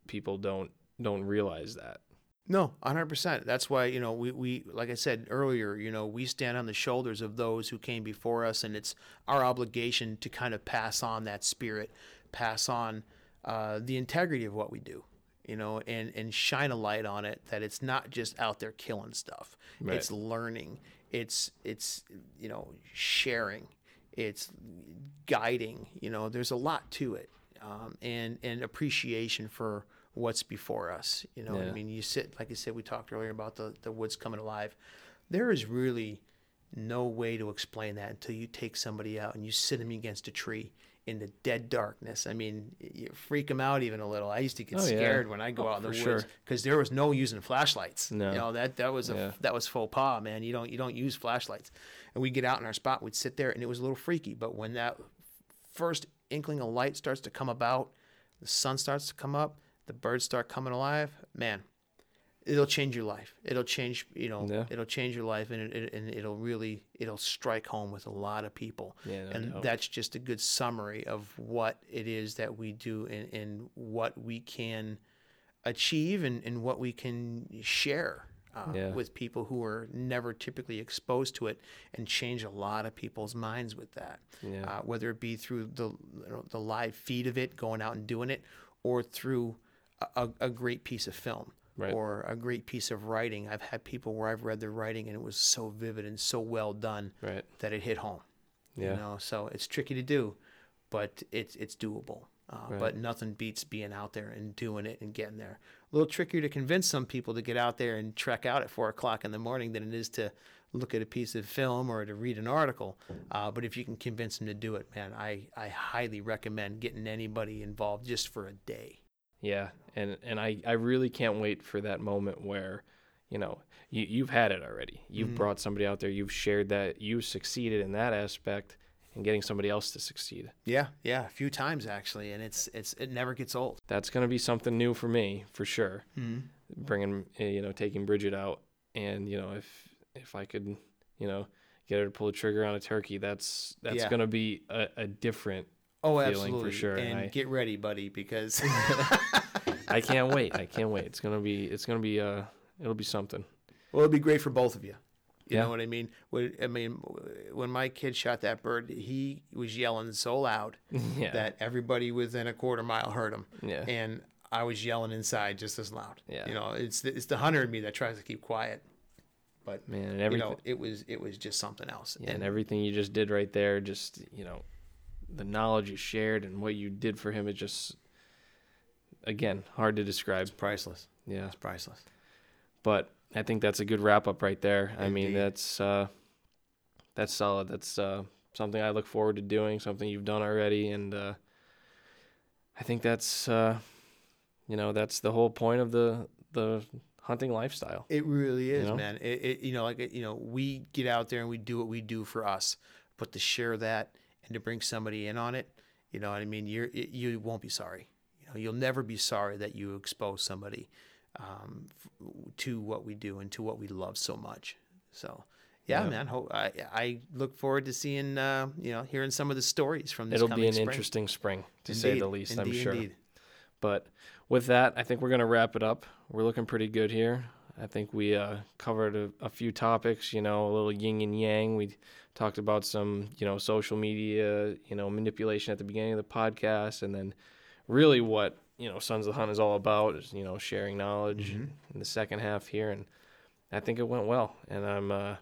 people don't don't realize that. No, hundred percent. That's why you know we, we like I said earlier. You know we stand on the shoulders of those who came before us, and it's our obligation to kind of pass on that spirit, pass on uh, the integrity of what we do. You know, and and shine a light on it that it's not just out there killing stuff. Right. It's learning. It's it's you know sharing. It's guiding. You know, there's a lot to it, um, and and appreciation for what's before us. You know, Yeah. I mean, you sit like I said, we talked earlier about the the woods coming alive. There is really no way to explain that until you take somebody out and you sit them against a tree in the dead darkness. I mean, you freak them out even a little. I used to get Oh, yeah. scared when I go Oh, out in the woods sure. because there was no using flashlights. No. You know that that was a Yeah. that was faux pas, man. You don't you don't use flashlights. And we get out in our spot, we'd sit there, and it was a little freaky. But when that first inkling of light starts to come about, the sun starts to come up, the birds start coming alive, man, it'll change your life. It'll change, you know, Yeah. it'll change your life, and it, it, and it'll really it'll strike home with a lot of people. Yeah, no and that's just a good summary of what it is that we do and, and what we can achieve and, and what we can share uh, Yeah. with people who are never typically exposed to it and change a lot of people's minds with that. Yeah. Uh, whether it be through the, you know, the live feed of it, going out and doing it, or through a, a- great piece of film. Right. Or a great piece of writing. I've had people where I've read their writing and it was so vivid and so well done Right. that it hit home. Yeah. You know, so it's tricky to do, but it's it's doable. Uh, Right. But nothing beats being out there and doing it and getting there. A little trickier to convince some people to get out there and trek out at four o'clock in the morning than it is to look at a piece of film or to read an article. Uh, but if you can convince them to do it, man, I, I highly recommend getting anybody involved just for a day. Yeah, and and I I really can't wait for that moment where, you know, you you've had it already. You've Mm-hmm. brought somebody out there. You've shared that. You've succeeded in that aspect, and getting somebody else to succeed. Yeah, yeah, a few times actually, and it's it's it never gets old. That's gonna be something new for me for sure. Mm-hmm. Bringing uh, you know taking Bridget out, and you know if if I could you know get her to pull the trigger on a turkey, that's that's Yeah. gonna be a, a different. Oh, feeling for absolutely. sure, and And I- get ready, buddy, because I can't wait. I can't wait. It's gonna be it's gonna be uh it'll be something. Well, it'll be great for both of you. You Yeah. know what I mean? When, I mean, when my kid shot that bird, he was yelling so loud Yeah. that everybody within a quarter mile heard him. Yeah. And I was yelling inside just as loud. Yeah. You know, it's the, it's the hunter in me that tries to keep quiet. But Man, and you know, it was it was just something else. Yeah, and everything you just did right there, just you know, the knowledge you shared and what you did for him, is just again hard to describe. priceless. Yeah, It's priceless. but I think that's a good wrap up right there. I mean, that's uh, that's solid. That's uh, something I look forward to doing. Something you've done already, and uh, I think that's uh, you know that's the whole point of the the hunting lifestyle. It really is, know? man. It, it you know like you know we get out there and we do what we do for us, but to share that and to bring somebody in on it, you know what I mean. You're it, you won't be sorry. You know you'll never be sorry that you expose somebody um, f- to what we do and to what we love so much. So. Yeah, Yeah. man. Ho- I I look forward to seeing uh, you know hearing some of the stories from this. It'll be an spring. interesting spring to say the Indeed, least. I'm sure. indeed. But with that, I think we're going to wrap it up. We're looking pretty good here. I think we uh, covered a, a few topics, you know, a little yin and yang. We talked about some, you know, social media, you know, manipulation at the beginning of the podcast. And then really what, you know, Sons of the Hunt is all about is, you know, sharing knowledge Mm-hmm. in the second half here. And I think it went well. And I'm, uh,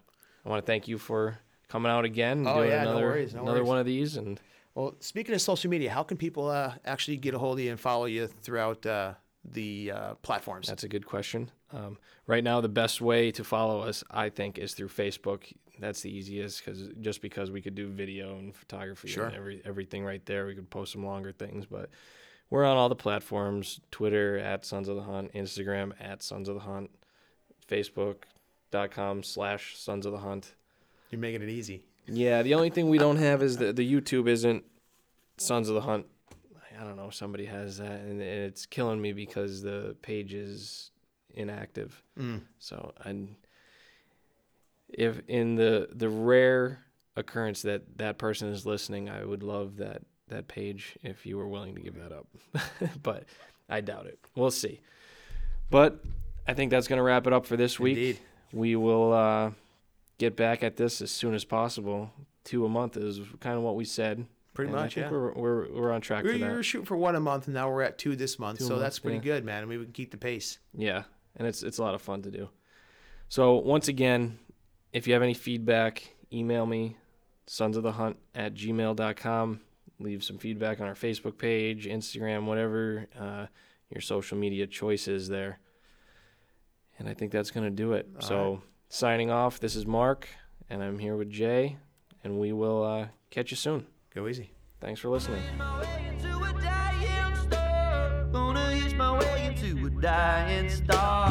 I want to thank you for coming out again and Oh, doing yeah, no another, worries, no another worries. one of these. And Well, speaking of social media, how can people uh, actually get a hold of you and follow you throughout uh, the uh, platforms? That's a good question. Um, right now, the best way to follow us, I think, is through Facebook. That's the easiest because just because we could do video and photography Sure. and every, everything right there, we could post some longer things. But we're on all the platforms: Twitter at Sons of the Hunt, Instagram at Sons of the Hunt, Facebook.com slash Sons of the Hunt. You're making it easy. Yeah, the only thing we don't have is the the YouTube isn't Sons of the Hunt. I don't know. Somebody has that, and it's killing me because the page is inactive. Mm. So, and if in the the rare occurrence that that person is listening, I would love that that page if you were willing to give that up. but I doubt it. We'll see. But I think that's going to wrap it up for this week. Indeed. We will uh, get back at this as soon as possible. Two a month is kind of what we said. Pretty and I much, think yeah. We're, we're, we're on track We for we were shooting for one a month, and now we're at two this month. Two so that's pretty yeah. good, man. I mean, we can keep the pace. Yeah, and it's it's a lot of fun to do. So once again, if you have any feedback, email me, sons of the hunt at gmail.com. Leave some feedback on our Facebook page, Instagram, whatever uh, your social media choice is there. And I think that's going to do it. All so signing off, this is Mark, and I'm here with Jay, and we will uh, catch you soon. Go easy. Thanks for listening. my way into a dying star. Gonna my way into a dying star.